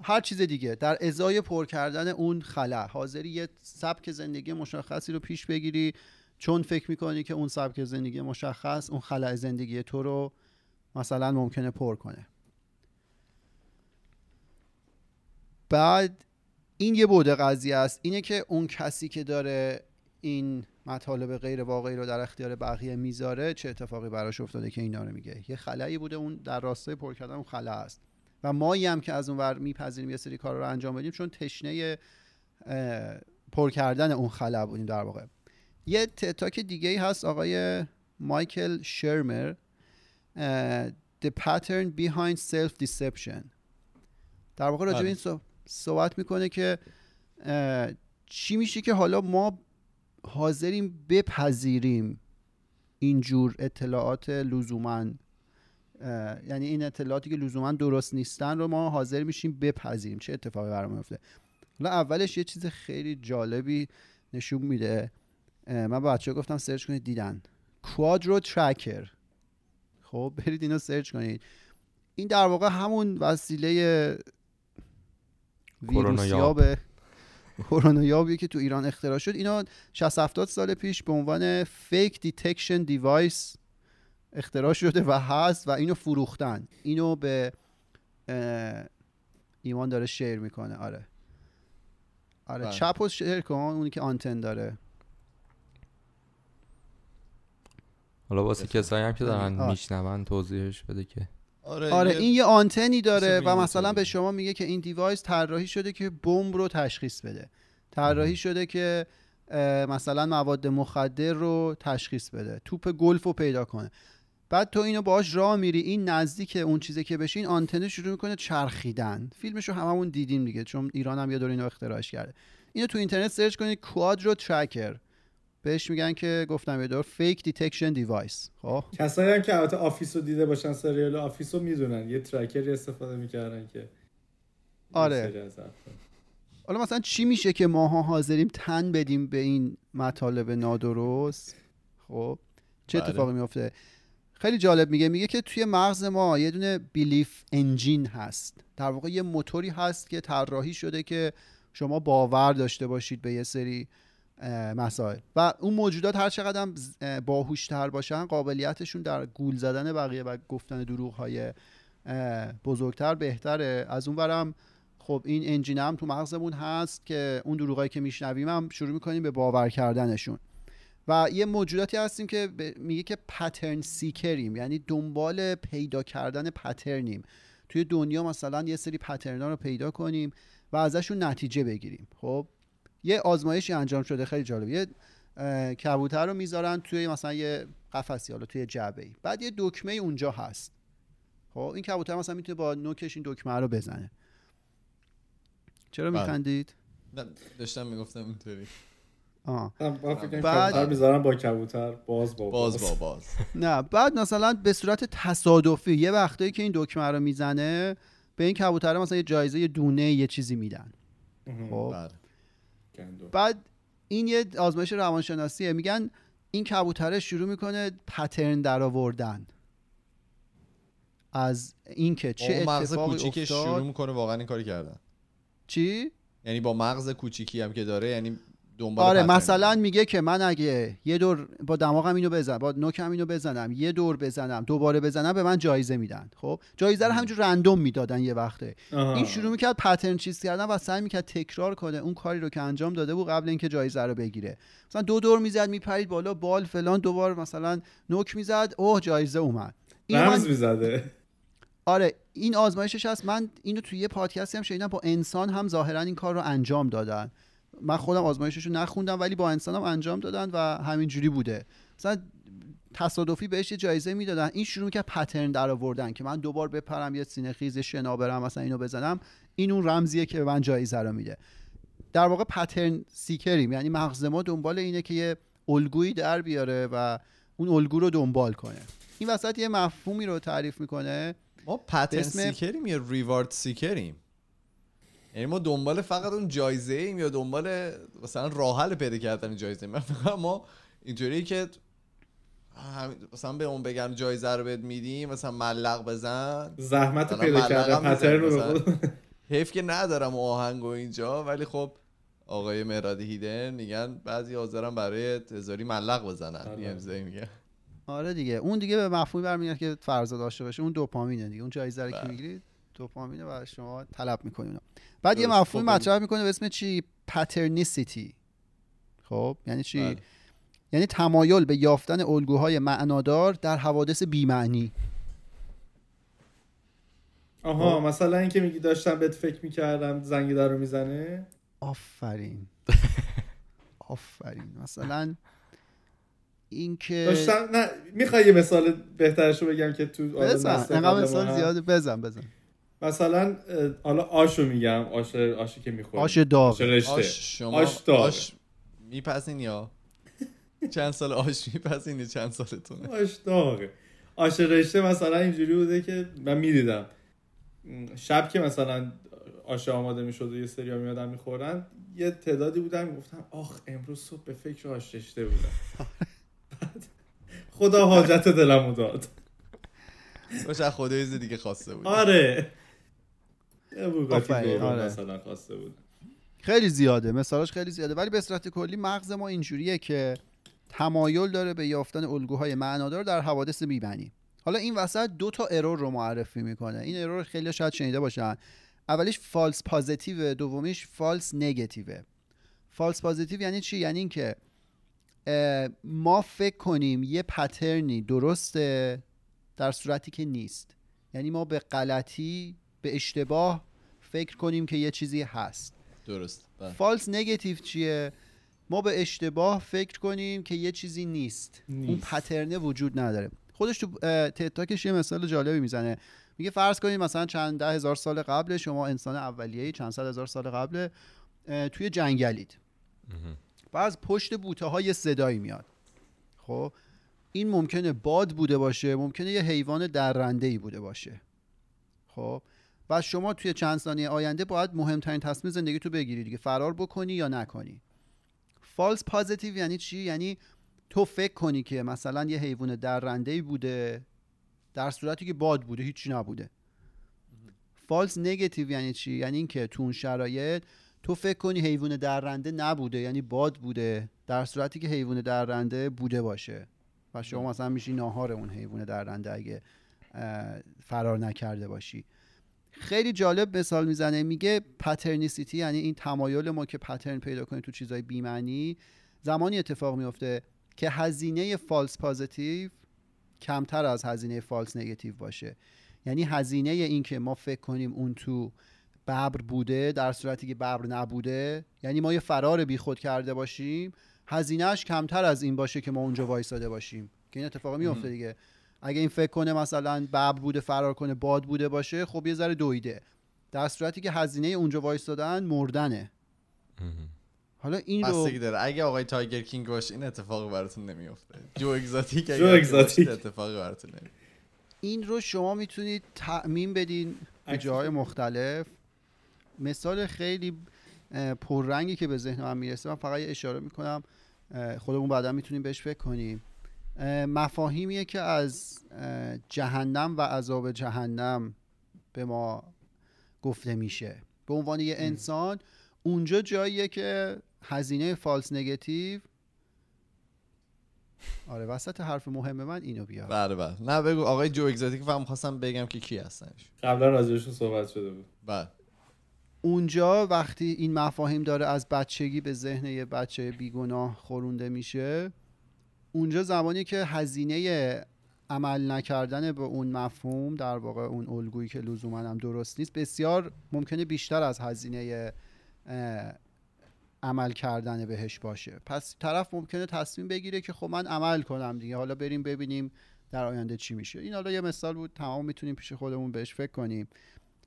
B: هر چیز دیگه. در ازای پر کردن اون خلع حاضری یه سبک زندگی مشخصی رو پیش بگیری چون فکر می‌کنی که اون سبک زندگی مشخص اون خلع زندگی تو رو مثلا ممکنه پر کنه. بعد این یه بوده قضیه است اینه که اون کسی که داره این مطالب غیر واقعی رو در اختیار بقیه می‌ذاره چه اتفاقی براش افتاده که اینا رو میگه؟ یه خلایی بوده اون در راستای پر کردن اون خلع است. و مایی هم که از اون ور میپذیریم یه سری کار رو انجام بدیم چون تشنه پر کردن اون خلا بودیم در واقع. یه تتاک دیگه ای هست آقای مایکل شرمر The Pattern Behind Self Deception در واقع راجع به
A: بله.
B: این صح- صحبت می‌کنه که چی میشه که حالا ما حاضریم بپذیریم اینجور اطلاعات لزوما. یعنی این اطلاعاتی که لزوما درست نیستن رو ما حاضر میشیم بپذیریم. چه اتفاقی برام میفته حالا اولش یه چیز خیلی جالبی نشون میده. من بچه گفتم سرچ کنید دیدن. کوادرو ترکر خب برید اینو سرچ کنید. این در واقع همون وسیله
D: کرونایاب.
B: ویروسیاب کرونایابی که تو ایران اختراع شد اینا 60 70 سال پیش به عنوان فیک دیتکشن دیوایس اختراع شده و هست و اینو فروختن اینو به ایمان داره شیر می‌کنه آره آره
A: بله.
B: چپ و شیر کن اونی که آنتن داره
D: حالا واسه. کسایی هم که دارن. میشنون توضیحش بده که
A: آره,
B: آره این یه آنتنی داره و مثلا به. شما میگه که این device طراحی شده که بمب رو تشخیص بده. طراحی شده که مثلا مواد مخدر رو تشخیص بده. توپ گلف رو پیدا کنه. بعد تو اینو باهاش راه میری. این نزدیک اون چیزی که بشه این آنتنه شروع می‌کنه چرخیدن. فیلمشو هممون دیدیم دیگه چون ایران هم یه دور اینو اختراعش کرده. اینو تو اینترنت search کنید Quadro Tracker بهش میگن که گفتم یه دور fake detection device خب؟
C: کسایی هم که البته Office رو دیده باشن سریال Office رو می‌دونن. یه tracker ی استفاده می‌کردن که
B: آره. حالا مثلا چی میشه که ماها حاضریم تن بدیم به این مطالب نادرست؟ خب؟ چه
A: بله.
B: اتفاقی میفته خیلی جالب میگه. میگه که توی مغز ما یه دونه belief engine هست. در واقع یه موتوری هست که طراحی شده که شما باور داشته باشید به یه سری مسائل. و اون موجودات هر چقدر هم باهوشتر باشن قابلیتشون در گول زدن بقیه و گفتن دروغ های بزرگتر بهتره. از اون برم خب این انجین هم تو مغزمون هست که اون دروغایی که میشنویم هم شروع می‌کنیم به باور کردنشون. و یه موجوداتی هستیم که میگه که پترن سیکریم یعنی دنبال پیدا کردن پترنیم توی دنیا مثلا یه سری پترنا رو پیدا کنیم و ازشون نتیجه بگیریم. خب یه آزمایشی انجام شده خیلی جالب. یه کبوتر رو می‌ذارن توی مثلا یه قفسی حالا توی جعبه ای بعد یه دکمه اونجا هست. خب این کبوتر مثلا می‌تونه با نوکش این دکمه رو بزنه. چرا
A: بله.
B: میخندید؟
A: داشتم می‌گفتم اینطوری.
B: بعد-
C: می‌ذارن با کبوتر. باز با
A: باز با باز. (laughs)
B: نه بعد مثلا به صورت تصادفی یه وقتایی که این دکمه رو می‌زنه به این کبوتر مثلا یه جایزه یه دونه یه چیزی میدن. خب.
A: بله.
C: گندم.
B: بعد این یه آزمایش روانشناسیه. میگن این کبوتره شروع می‌کنه پترن در آوردن از اینکه چه اتفاقی
A: کوچیکش
B: افتاد.
A: شروع می‌کنه واقعا این کاری کردن.
B: چی؟
A: یعنی با مغز کوچیکی هم که داره یعنی دنبال
B: آره. مثلا میگه که من اگه یه دور با دماغم اینو بزنم با نوکم اینو بزنم یه دور بزنم دوباره بزنم به من جایزه میدن. خب؟ جایزه رو همینجور رندوم می‌دادن یه وقته.
C: آها.
B: این شروع می‌کرد پترن چیز کردن و سعی می‌کرد تکرار کنه اون کاری رو که انجام داده بود قبل اینکه جایزه رو بگیره. مثلا دو دور می‌زد میپرید بالا بال فلان دوبار مثلا نوک می‌زد اوه جایزه اومد. اینو من-
C: رمز می‌زده.
B: آره این آزمایشش هست. من اینو توی یه پادکستی هم شنیدم با انسان هم ظاهرا این کار رو انجام دادن. من خودم آزمایشش رو نخوندم ولی با انسان هم انجام دادن و همینجوری بوده. مثلا تصادفی بهش یه جایزه می‌دادن. این شروع که pattern در آوردن که من دوبار بپرم یه سینه خیز شنا برم مثلا اینو بزنم. این اون رمزیه که به من جایزه رو میده. در واقع pattern seeker یم یعنی مغز ما دنبال اینه که یه الگویی در بیاره و اون الگو رو دنبال کنه. این وسط یه مفهومی رو تعریف می‌کنه.
A: ما pattern
B: اسم-
A: seeker یم یا reward seeker یم یعنی ما دنبال فقط اون جایزه ایم یا دنبال مثلا راه حل پیدا کردن جایزه؟ من فکر کنم ما اینطوری که مثلا به اون بگن جایزه رو بهت میدیم مثلا ملق بزن.
C: زحمت پیدا کردن پترن رو
A: حیف که ندارم اون آهنگ و اینجا ولی خب آقای مرادی هیدن میگن بعضی حاضرم برای هزاری ملق بزنن.
C: بله.
A: یه میگه.
B: آره دیگه. اون دیگه به مفهومی برمیگرده که فرضا داشته باشه اون دوپامینه دیگه. اون جایزه رو که
A: بله.
B: می‌گیرید دوپامینه و شما طلب اونو بعد یه
A: خب،
B: مطرح می‌کنه به اسم چی؟ پترنیسیتی خب یعنی چی؟
A: بله.
B: یعنی تمایل به یافتن الگوهای معنادار در حوادث بیمعنی.
C: آها مثلا اینکه میگی داشتم بهت فکر می‌کردم زنگ در رو می‌زنه.
B: آفرین. (laughs) آفرین. مثلا اینکه
C: داشتم نه می‌خوای یه مثال بهترش رو بگم که تو
B: بزن. مثال. زیاده. بزن بزن.
C: مثلا حالا آشو میگم آش آشی که می‌خوری
B: آش داغ
C: آش رشته.
A: آش شما
C: آش داغه.
A: آش میپسین یا؟ چند سال آش میپسین یا چند سالتونه؟
C: آش داغه. آش رشته مثلا اینجوری بوده که من می‌دیدم. شب که مثلا آش آماده می‌شد و یه سری ها میادن می‌خورن یه تعدادی بودن می‌گفتن آخ امروز صبح به فکر آش رشته بودم. خدا حاجت دلمو داد.
A: باشه از خدا یه چیز دیگه خواسته بود.
C: آره. یه بوگاتی
B: آره.
C: مثلا خواسته بود.
B: خیلی زیاده مثالاش خیلی زیاده. ولی به صورت کلی مغز ما اینجوریه که تمایل داره به یافتن الگوهای معنادار در حوادث مبنی حالا این وسط دو تا error رو معرفی می‌کنه. این error خیلی شاید شنیده باشن. اولیش false positive دومیش false negative ه فالس پازیتیو یعنی چی؟ یعنی اینکه ما فکر کنیم یه پترنی درسته در صورتی که نیست. یعنی ما به غلطی به اشتباه فکر کنیم که یه چیزی هست.
A: درست. بله.
B: فالس نگتیو چیه؟ ما به اشتباه فکر کنیم که یه چیزی نیست,
C: نیست.
B: اون پترنه وجود نداره. خودش تو تتاکش یه مثال جالبی می‌زنه. میگه فرض کنید مثلا چند ده هزار سال قبل شما انسان اولیه‌ای چند صد هزار سال قبل توی جنگلید. و از پشت بوته های صدایی میاد. خب؟ این ممکنه باد بوده باشه ممکنه یه حیوان درنده ای بوده باشه. خب؟ و شما توی چند ثانیه آینده باید مهمترین تصمیم زندگی تو بگیری دیگه. فرار بکنی یا نکنی. فالس پازیتیو یعنی چی؟ یعنی تو فکر کنی که مثلا یه حیوان درنده ای بوده در صورتی که باد بوده هیچی نبوده. false negative یعنی چی؟ یعنی اینکه تو اون شرایط تو فکر کنی حیوان درنده نبوده یعنی باد بوده در صورتی که حیوان درنده بوده باشه. و شما مثلا میشی ناهار اون حیوان درنده اگه فرار نکرده باشی. خیلی جالب مثال می‌زنه میگه patternicity یعنی این تمایل ما که pattern پیدا کنیم تو چیزای بیمعنی زمانی اتفاق میفته که هزینه false positive کمتر از هزینه فالس نگتیو باشه. یعنی هزینه این که ما فکر کنیم اون تو ببر بوده در صورتی که ببر نبوده یعنی ما یه فرار بیخود کرده باشیم هزینهش کمتر از این باشه که ما اونجا وایساده باشیم. که این اتفاق میفته دیگه. اگه این فکر کنه مثلا ببر بوده فرار کنه باد بوده باشه خب یه ذره دویده. در صورتی که هزینه اونجا وایسادن مردنه. حالا این رو
A: داره. اگه آقای تایگر کینگ باشه این اتفاقی براتون نمیفته جو اگزاتیک اگه
C: جو اگزاتیک.
A: باشه، اتفاقی براتون نمیفته
B: این رو شما می‌تونید تعمین بدین به جاهای. مختلف. مثال خیلی پررنگی که به ذهن من می‌رسه من فقط یه اشاره می‌کنم. خودمون بعدا می‌تونیم بهش فکر کنیم. مفاهیمیه که از جهنم و عذاب جهنم به ما گفته میشه. به عنوان یه انسان اونجا جاییه که هزینه فالس نگتیو آره وسط حرف مهم من اینو بیار.
A: بله بله. نه بگو. آقای جو اگزاتیک فهم خواستم بگم که کی هستنش.
C: قبلا راجبشون صحبت شده بود.
A: بله.
B: اونجا وقتی این مفاهیم داره از بچگی به ذهن یه بچه بیگناه خورونده میشه اونجا زمانی که هزینه عمل نکردن به اون مفهوم در واقع اون الگویی که لزوما هم درست نیست بسیار ممکنه بیشتر از هزینه عمل کردن بهش باشه. پس طرف ممکنه تصمیم بگیره که خب من عمل کنم دیگه حالا بریم ببینیم در آینده چی میشه. این حالا یه مثال بود تمام می‌تونیم پیش خودمون بهش فکر کنیم.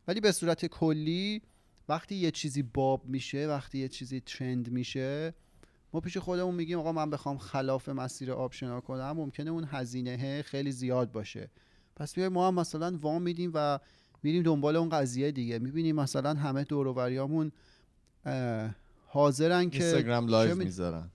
B: ولی به صورت کلی وقتی یه چیزی باب میشه وقتی یه چیزی ترند میشه ما پیش خودمون میگیم آقا من بخوام خلاف مسیر آب شنا کنم ممکنه اون هزینه خیلی زیاد باشه. پس بیایم ما هم مثلا وام میدیم و میریم دنبال اون قضیه دیگه. می‌بینیم مثلا همه دوروبریامون حاضرن که
A: اینستاگرام live
B: می-
A: می‌ذارن.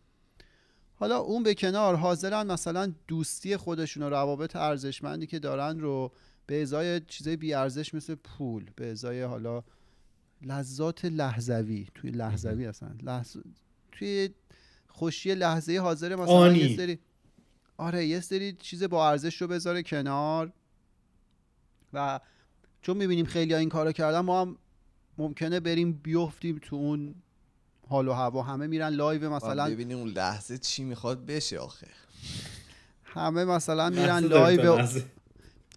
B: حالا اون به کنار حاضرن مثلا دوستی خودشون و روابط ارزشمندی که دارن رو به ازای چیزای بی ارزش مثل پول به ازای حالا لذات لحظوی توی لحظوی هستن لحظ... توی خوشی لحظه حاضر مثلا
C: آنی.
B: یه سری آره یه سری چیز با ارزش رو بذاره کنار. و چون می‌بینیم خیلی ها این کارو کردن ما هم ممکنه بریم بیفتیم تو اون حال و هوا. همه میرن live مثلا
A: مثلا ببینی اون لحظه چی می‌خواد بشه آخه.
B: همه مثلا میرن لایو.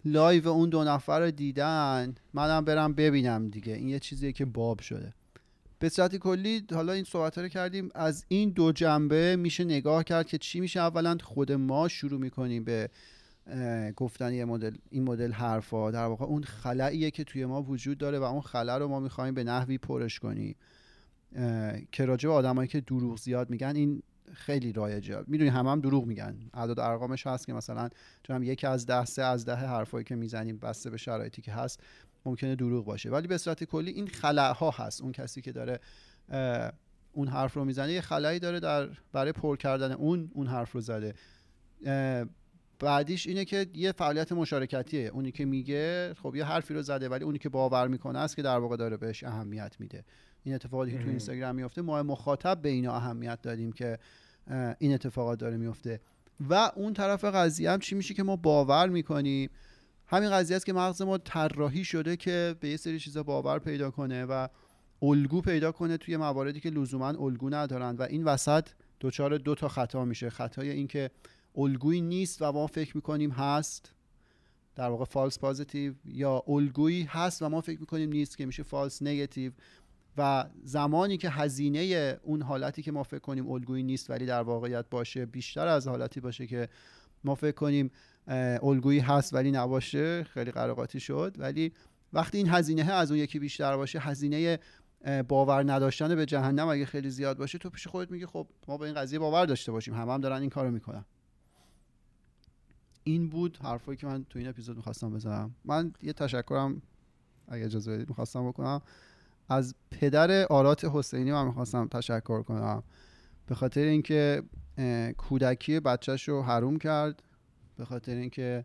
B: لایو اون دو نفر رو دیدن. منم برم ببینم دیگه. این یه چیزیه که باب شده. به صورت کلی حالا این صحبت رو کردیم. از این دو جنبه میشه نگاه کرد که چی میشه اولا. خود ما شروع می‌کنیم به گفتن یه مدل این مدل حرفا. در واقع اون خلاییه که توی ما وجود داره و اون خلا رو ما می‌خوایم به نحوی پرش کنیم. که راجع به آدمایی که دروغ زیاد میگن این خیلی رایجه. می‌دونی همه هم دروغ میگن. اعداد ارقامش هست که مثلا چون هم یک از ده سه از ده حرفایی که می‌زنیم بسته به شرایطی که هست. ممکنه دروغ باشه. ولی به صورت کلی این خلاها هست. اون کسی که داره اون حرف رو می‌زنه یه خلایی داره در برای پر کردن اون اون حرف رو زده. بعدیش اینه که یه فعالیت مشارکتیه. اونی که میگه خب یه حرفی رو زده ولی اونی که باور می‌کنه است که در واقع داره بهش اهمیت میده. این اتفاقاتی که تو. اینستاگرام میفته ما مخاطب به اینا اهمیت دادیم که این اتفاقات داره میفته. و اون طرف قضیه هم چی میشه که ما باور می‌کنیم؟ همین قضیه است که مغز ما طراحی شده که به یه سری چیزا باور پیدا کنه و الگو پیدا کنه توی مواردی که لزوما الگو ندارن و این وسط دچار دو تا خطا میشه. خطای این که الگویی نیست و ما فکر می‌کنیم هست در واقع فالس پازیتیو یا الگویی هست و ما فکر می‌کنیم نیست که میشه فالس نگاتیو و زمانی که هزینه اون حالتی که ما فکر کنیم الگویی نیست ولی در واقعیت باشه بیشتر از حالتی باشه که ما فکر کنیم الگویی هست ولی نباشه خیلی قراقاتی شد. ولی وقتی این هزینه از اون یکی بیشتر باشه هزینه باور نداشتن به جهنم اگه خیلی زیاد باشه تو پیش خودت میگی خب ما به این قضیه باور داشته باشیم همه هم دارن این کارو می‌کنن. این بود حرفایی که من تو این اپیزود می‌خواستم بزنم. من یه تشکرم اگه اجازه بدید می‌خواستم بکنم. از پدر آرات حسینی من می‌خواستم تشکر کنم. به خاطر اینکه کودکی بچهش رو حروم کرد. به خاطر اینکه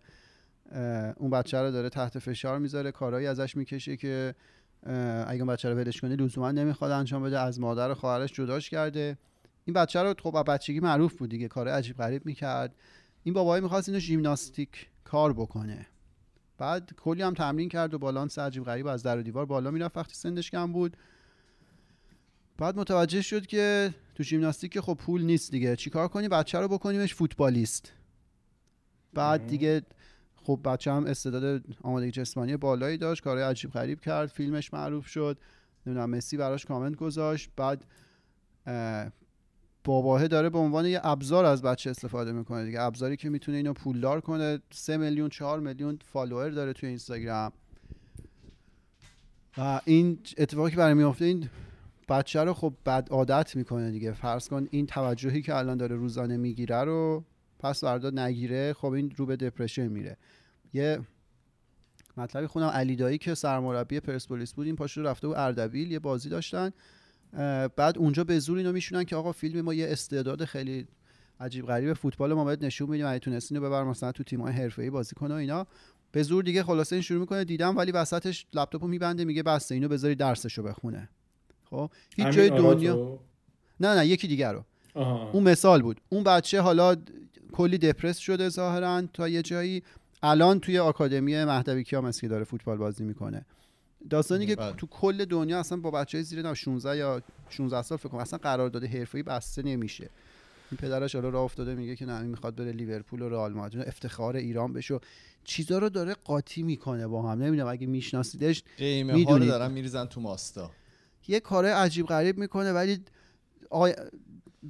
B: اون بچه رو داره تحت فشار می‌ذاره کارهایی ازش می‌کشه که اگه اون بچه رو ولش کنی لزوما نمی‌خواد انجام بده از مادر و خواهرش جداش کرده. این بچه رو خب بچگی معروف بود دیگه کار عجیب غریب می‌کرد. این بابایی می‌خواست اینو ژیمناستیک کار بکنه. بعد کلی هم تمرین کرد و بالانس عجیب غریب از در و دیوار بالا می‌رفت وقتی سنش کم بود. بعد متوجه شد که تو ژیمناستیک خب پول نیست دیگه. چیکار کنی؟ بچه رو بکنیمش فوتبالیست. بعد. دیگه خب بچه هم استعداد آمادگی جسمانی بالایی داشت کارهای عجیب غریب کرد فیلمش معروف شد نمی‌دونم مسی براش کامنت گذاشت. بعد اه، باباه داره به عنوان یه ابزار از بچه استفاده می‌کنه دیگه. ابزاری که می‌تونه اینو پولدار کنه. سه میلیون چهار میلیون فالوور داره توی اینستاگرام. و این اتفاقی که برای میفته این بچه رو خب بد عادت می‌کنه دیگه. فرض کن این توجهی که الان داره روزانه می‌گیره رو پس فردا نگیره خب این رو به دپرشن میره. یه مطلبی خونم علی دایی که سرمربی پرسپولیس بود این پاشو رفته و اردبیل یه بازی داشتن. بعد اونجا به زور اینو میشونن که آقا فیلم ما یه استعداد خیلی عجیب غریب فوتبال ما باید نشون میدیم اگه تونستین رو ببر مثلا تو تیم‌های حرفه‌ای بازی کنه و اینا. به زور دیگه خلاصه این شروع می‌کنه دیدم ولی وسطش لپتاپو میبنده میگه بسته اینو بذاری درسشو بخونه. خب؟ هیچ جای؟ دنیا نه نه یکی دیگر رو.
C: آها.
B: اون مثال بود. اون بچه حالا کلی دپرس شده ظاهرا تا یه جایی الان توی آکادمی مهدوی کیام که داره فوتبال بازی می‌کنه داستانی که
A: بله.
B: تو کل دنیا اصلا با بچه زیر نه 16 یا 16 سال فکر کنم اصلا قرارداد حرفه‌ای بسته نمیشه این پدرش حالا راه افتاده میگه که نه می‌خواد بره لیورپول و رئال مادرید افتخار ایران بشه چیزا رو داره قاطی می‌کنه با هم نمی‌دونم اگه میشناسیدش می‌دونید.
A: دارن میریزن تو ماستا
B: یه کار عجیب غریب می‌کنه ولی آی...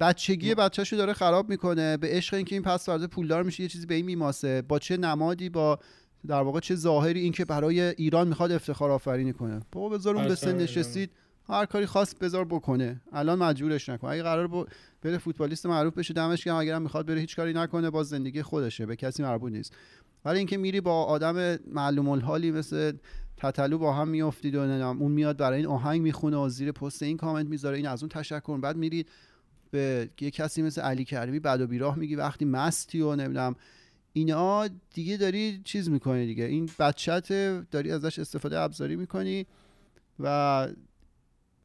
B: بچگی بچهش رو داره خراب می‌کنه. به عشق اینکه این پس فردا پولدار میشه یه چیزی به این میماسه. با چه نمادی با در واقع چه ظاهری اینکه برای ایران می‌خواد افتخار آفرینی کنه. بابا بذار اون به سن نشستید هر کاری خواست بذار بکنه. الان مجبورش نکن. اگه قرار با... بره فوتبالیست معروف بشه دمش گرم. اگرم می‌خواد بره هیچ کاری نکنه. باز زندگی خودشه. به کسی مربوط نیست. ولی اینکه میری با آدم معلوم الحالی مثل تتلو با هم میافتید و اون میاد برای این آهنگ می‌خونه و زیر پست این کامنت می‌ذاره. این از اون تشکر. بعد میری به یه کسی مثل علی کریمی بد و بیراه میگی وقتی مستی و نمی‌دونم اینا دیگه داری چیز می‌کنی دیگه. این بچت داری ازش استفاده ابزاری می‌کنی و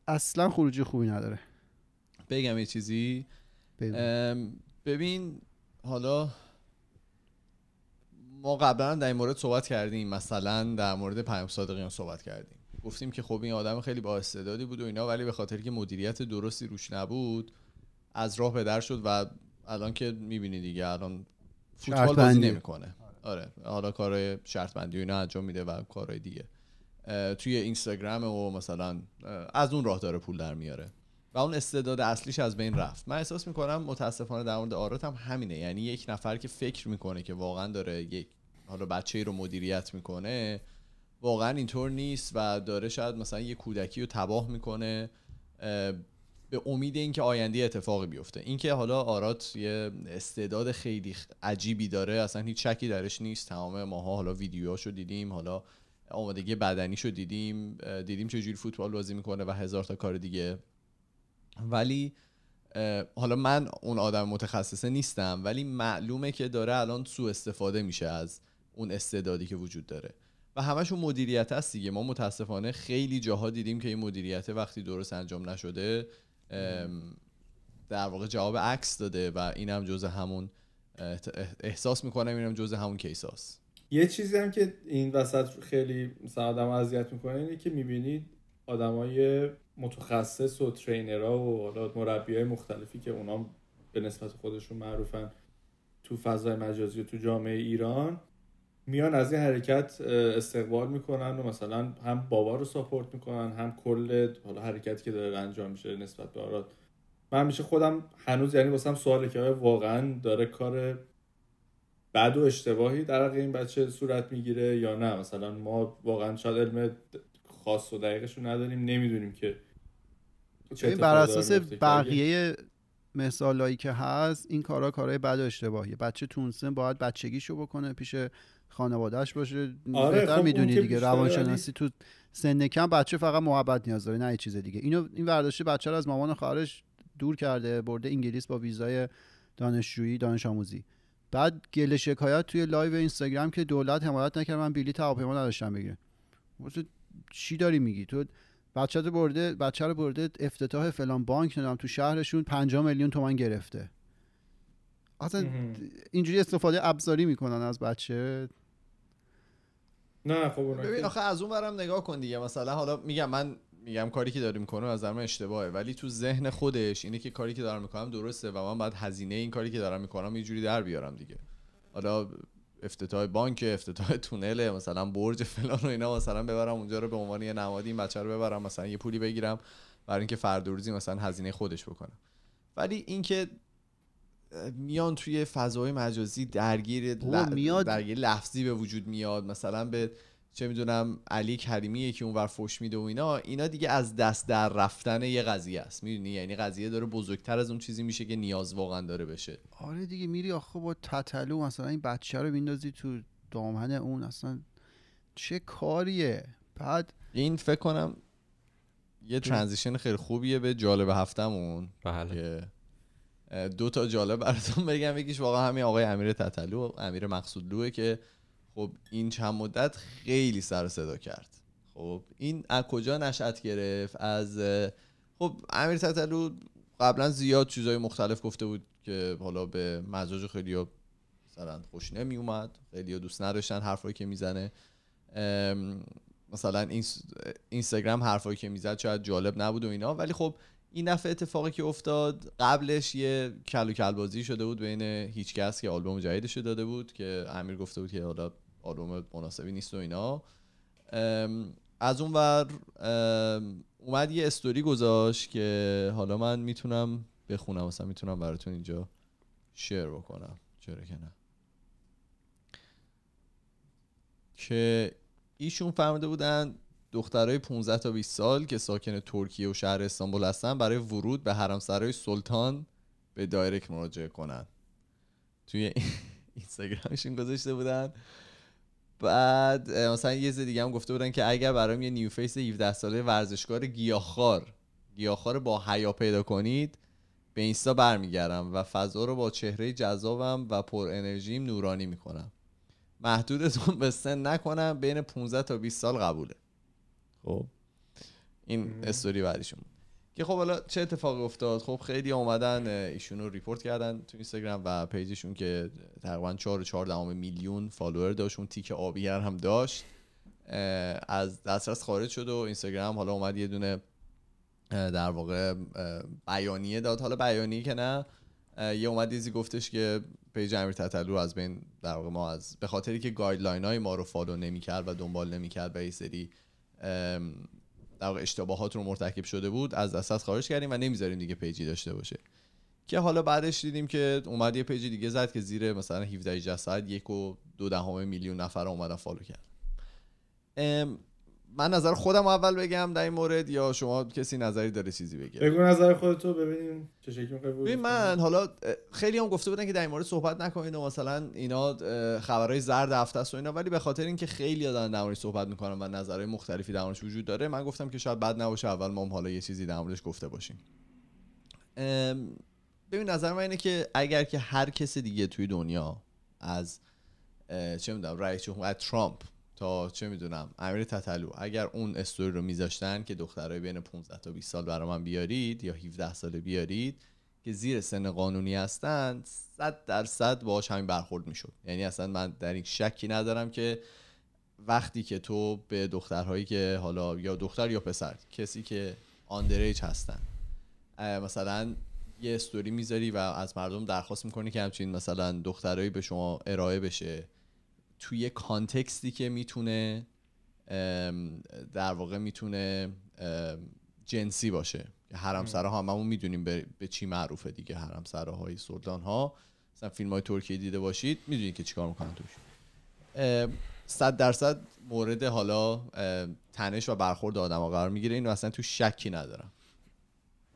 B: اصلا خروجی خوبی نداره.
A: بگم یه چیزی؟ ببین حالا ما قبلا در این مورد صحبت کردیم. مثلا در مورد پیام صادقیان صحبت کردیم. گفتیم که خب این آدم خیلی با استعدادی بود و اینا ولی به خاطر که مدیریت درستی روش نبود از راه به در شد و الان که می‌بینی دیگه الان فوتبال بازی. نمی‌کنه. آره. حالا کارهای شرط بندی و اینا انجام میده و کارهای دیگه. توی اینستاگرام و مثلا از اون راه داره پول در میاره. و اون استعداد اصلیش از بین رفت. من احساس می‌کنم متاسفانه در مورد آرات هم همینه. یعنی یک نفر که فکر می‌کنه که واقعا داره یک حالا بچه رو مدیریت می‌کنه واقعا اینطور نیست و داره شاید مثلا یه کودکی رو تباه می‌کنه. به امید اینکه آینده اتفاقی بیفته. اینکه حالا آرات یه استعداد خیلی عجیبی داره اصلا هیچ شکی درش نیست. تمام ماها حالا ویدیوهاشو دیدیم حالا آمادگی بدنیشو دیدیم دیدیم چجوری فوتبال بازی می‌کنه و هزار تا کار دیگه. ولی حالا من اون آدم متخصصه نیستم ولی معلومه که داره الان سوء استفاده میشه از اون استعدادی که وجود داره. و همشون مدیریت هست دیگه. ما متاسفانه خیلی جاها دیدیم که این مدیریت وقتی درست انجام نشده در واقع جواب عکس داده و اینم جز همون احساس می‌کنم اینم جز همون کیساست
C: یه چیزی هم که این وسط خیلی مثلا آدم اذیت می‌کنه اینه که می‌بینید آدمای متخصص و ترینرها و مربی های مختلفی که اونا به نسبت خودشون معروفن تو فضای مجازی و تو جامعه ایران میان از این حرکت استقبال می‌کنن و مثلا هم بابا رو ساپورت می‌کنن هم کل حالا حرکتی که داره انجام میشه نسبت به آراد. من همیشه خودم هنوز یعنی واسم سواله که آیا واقعا داره کار بد و اشتباهی در حق این بچه صورت می‌گیره یا نه. مثلا ما واقعا شاید علم خاص و دقیقش رو نداریم نمی‌دونیم که چه
B: بر اساس بقیه مثالایی که هست این کارا کارهای بد و اشتباهیه. بچه تونسن باید بچگیشو بکنه پیش خانوادهش باشه.
C: آره،
B: بهتر
C: خب
B: می‌دونی دیگه
C: بیشتره،
B: روانشناسی تو سن کم بچه فقط محبت نیاز داره نه چیز دیگه. اینو این ورداشته بچه رو از مامان و خواهرش دور کرده برده انگلیس با ویزای دانشجویی دانش آموزی. بعد گله شکایت توی live اینستاگرام که دولت حمایت نکرد من بلیط هواپیما نداشتم بگیرم. چی داری میگی؟ تو بچه رو برده بچه رو برده افتتاح فلان بانک ندارم تو شهرشون 5 میلیون تومن گرفته. اصلا. اینجوری استفاده ابزاری می‌کنن از بچه.
C: نه خب
A: ببین آخه از اون برم نگاه کن دیگه. مثلا حالا میگم من میگم کاری که داره می‌کنه از من اشتباهه. ولی تو ذهن خودش اینه که کاری که دارم می‌کنم درسته و من باید هزینه این کاری که دارم می‌کنم یه جوری در بیارم دیگه. حالا افتتاح بانک افتتاح تونل مثلا برج فلان و اینا مثلا ببرم اونجا رو به عنوان یه نمادی این بچه رو ببرم مثلا یه پولی بگیرم برای اینکه فردا روزی مثلا هزینه خودش بکنم ولی اینکه میان توی فضای مجازی درگیر ل-
B: میاد.
A: درگیر لفظی به وجود میاد. مثلا به چه می‌دونم علی کریمی که اونور فوش میده و اینا. اینا دیگه از دست در رفتن یه قضیه است. می‌دونی؟ یعنی قضیه داره بزرگتر از اون چیزی میشه که نیاز واقعا داره بشه.
B: آره دیگه میری آخه با تتلو مثلا این بچه رو بیندازی تو دامن اون اصلا چه کاریه؟ بعد
A: این فکر کنم یه ترانزیشن خیلی خوبیه به جالب هفتمون
D: بله.
A: دو تا جالب براتون بگم. یکیش واقعا همین آقای امیر تتلو و امیر مقصودلوه که خب این چند مدت خیلی سر صدا کرد. خب این از کجا نشأت گرفت؟ از خب امیر تتلو قبلا زیاد چیزهای مختلف گفته بود که حالا به مزاج خیلی ها مثلا خوش نمی اومد. خیلی دوست نداشتن حرفایی که می‌زنه. مثلا اینس- اینستاگرام حرفایی که می‌زد شاید جالب نبود و اینا. ولی خب این دفعه اتفاقی که افتاد قبلش یه کل و کلبازی شده بود بین هیچکس که آلبوم جدیدش رو داده بود که امیر گفته بود که حالا آلبوم مناسبی نیست و اینا. از اون ور اومد یه استوری گذاشت که حالا من می‌تونم بخونم مثلا می‌تونم براتون اینجا شیر بکنم. چرا که نه. که ایشون فهمیده بودن دخترای 15 تا 20 سال که ساکن ترکیه و شهر استانبول هستن برای ورود به حرمسرای سلطان به دایرکت مراجعه کنن. توی اینستاگرامشون گذاشته بودن. بعد مثلا یه چیز دیگه هم گفته بودن که اگر برام یه new face 17 ساله ورزشکار گیاهخوار گیاهخوار با حیا پیدا کنید به اینستا برمیگردم و فضا رو با چهره جذابم و پر انرژیم نورانی می‌کنم. محدودتون به سن نکنم بین 15 تا 20 سال قبوله. خب. این استوری بعدیشون. که خب حالا چه اتفاقی افتاد؟ خب خیلی اومدن اه، ایشون رو report کردن تو اینستاگرام و page شون که تقریبا 4 4 میلیون follower داشت اون تیک آبی هم داشت از دسترس خارج شد و اینستاگرام حالا اومد یه دونه در واقع بیانیه داد. حالا بیانیه که نه یه اومد چیزی گفتش که page امیر تتلو از بین در واقع ما از به خاطری که guideline های ما رو follow نمی‌کرد و دنبال نمی‌کرد و یه سری در اشتباهات رو مرتکب شده بود از دست خارج کردیم و نمی‌ذاریم دیگه page ی داشته باشه. که حالا بعدش دیدیم که اومد یه page دیگه زد که زیر مثلا 17 18 ساعت یک و دو دهم میلیون نفر اومدن follow کرد من نظر خودم اول بگم در این مورد یا شما کسی نظری داره چیزی بگه؟
C: بگو نظر خودتو ببینیم چه شکلی
A: من حالا خیلی هم گفته بودن که در این مورد صحبت نکنید و مثلا اینا خبرهای زرد هفته است و اینا ولی به خاطر اینکه خیلی دارن در موردش صحبت می‌کنن و نظرهای مختلفی در موردش وجود داره من گفتم که شاید بد نباشه اول ما هم حالا یه چیزی در موردش گفته باشیم. ببین نظر من اینه که اگر که هر کس دیگه توی دنیا از چه می‌دونم رئیس جمهور ترامپ تا چه می‌دونم امیر تتلو. اگر اون استوری رو میذاشتن که دخترای بین 15 تا 20 سال برا من بیارید یا 17 ساله بیارید که زیر سن قانونی هستن 100 درصد باهاش همین برخورد می‌شد. یعنی اصلا من در این شکی ندارم که وقتی که تو به دخترهایی که حالا یا دختر یا پسر کسی که آندریج هستن مثلا یه استوری می‌ذاری و از مردم درخواست می‌کنی که همچین مثلا دخترایی به شما ارائه بشه. توی کانتکستی که می‌تونه در واقع می‌تونه جنسی باشه. حرم سرا هممون می‌دونیم به, چی معروفه دیگه حرم سراهای سلطان ها مثلا فیلم های ترکیه دیده باشید می‌دونید که چیکار می‌کنن توش. صد درصد مورد حالا تنش و برخورد آدم ها قرار می‌گیره. اینو اصلا تو شکی ندارم.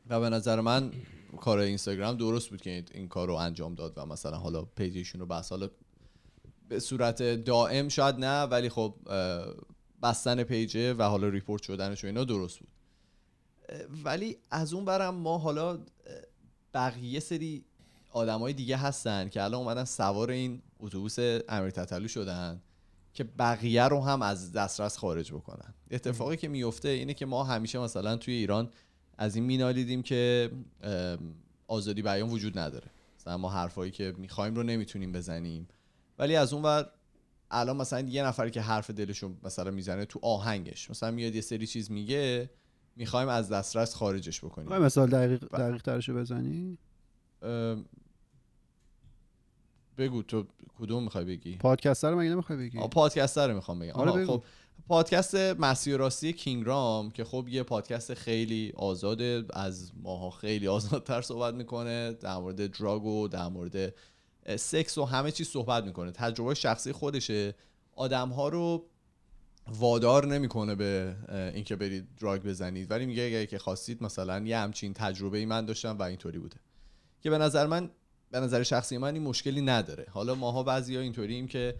A: و به نظر من کار اینستاگرام درست بود که این- این کار رو انجام داد و مثلا حالا پیجشون رو بس حالا به صورت دائم شاید نه ولی خب بستن پیجه و حالا ریپورت شدنش و اینا درست بود. ولی از اون برم ما حالا بقیه سری آدمای دیگه هستن که الان اومدن سوار این اتوبوس امیر تتلو شدن که بقیه رو هم از دسترس خارج بکنن. اتفاقی که میفته اینه که ما همیشه مثلا توی ایران از این مینالیدیم که آزادی بیان وجود نداره. مثلا ما حرفایی که می‌خوایم رو نمی‌تونیم بزنیم. ولی از اون ور الان مثلا یه نفری که حرف دلشو مثلا می‌زنه تو آهنگش مثلا میاد یه سری چیز میگه می‌خوایم از دسترس خارجش بکنیم.
B: مثال دقیق دقیق ترشو بزنی؟
A: بگو تو کدوم می‌خوای بگی؟
B: پادکستر رو مگه نمی‌خوای بگی؟
A: آه، پادکستر رو می‌خوام بگم.
B: آره.
A: خب پادکست مسیر راستی کینگ رام که خب یه پادکست خیلی آزاده از ماها خیلی آزادتر صحبت می‌کنه در مورد دراگ و در مورد سکس و همه چیز صحبت می‌کنه. تجربه شخصی خودشه. آدم ها رو وادار نمی‌کنه به اینکه برید دراگ بزنید. ولی میگه اگه که خواستید مثلا یه همچین تجربه ای من داشتم و اینطوری بوده. که به نظر من به نظر شخصی من این مشکلی نداره. حالا ماها بعضی ها اینطوریم که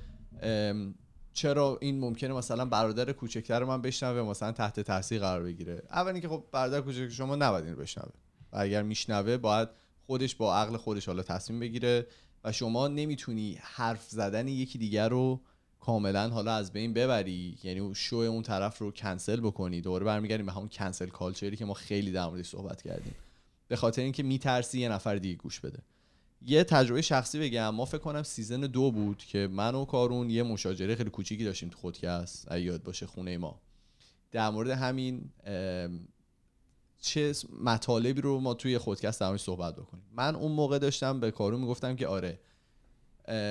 A: چرا این ممکنه مثلا برادر کوچکتر من بشنوه مثلا تحت تاثیر قرار بگیره. اول اینکه خب برادر کوچک شما نباید این رو بشنوه. و اگر میشنوه باید خودش با عقل خودش حالا تصمیم بگیره و شما نمی‌تونی حرف زدن یکی دیگر رو کاملا حالا از بین ببری. یعنی شو اون طرف رو کنسل بکنی. دوباره برمیگردیم به همون کنسل کالچری که ما خیلی در موردش صحبت کردیم. به خاطر اینکه میترسی یه نفر دیگه گوش بده. یه تجربه شخصی بگم. ما فکر کنم سیزن دو بود که من و کارون یه مشاجره خیلی کوچیکی داشتیم تو خودکست یاد باشه خونه ما. در مورد همین چه مطالبی رو ما توی خودکست در صحبت بکنیم. من اون موقع داشتم به کارون می‌گفتم که آره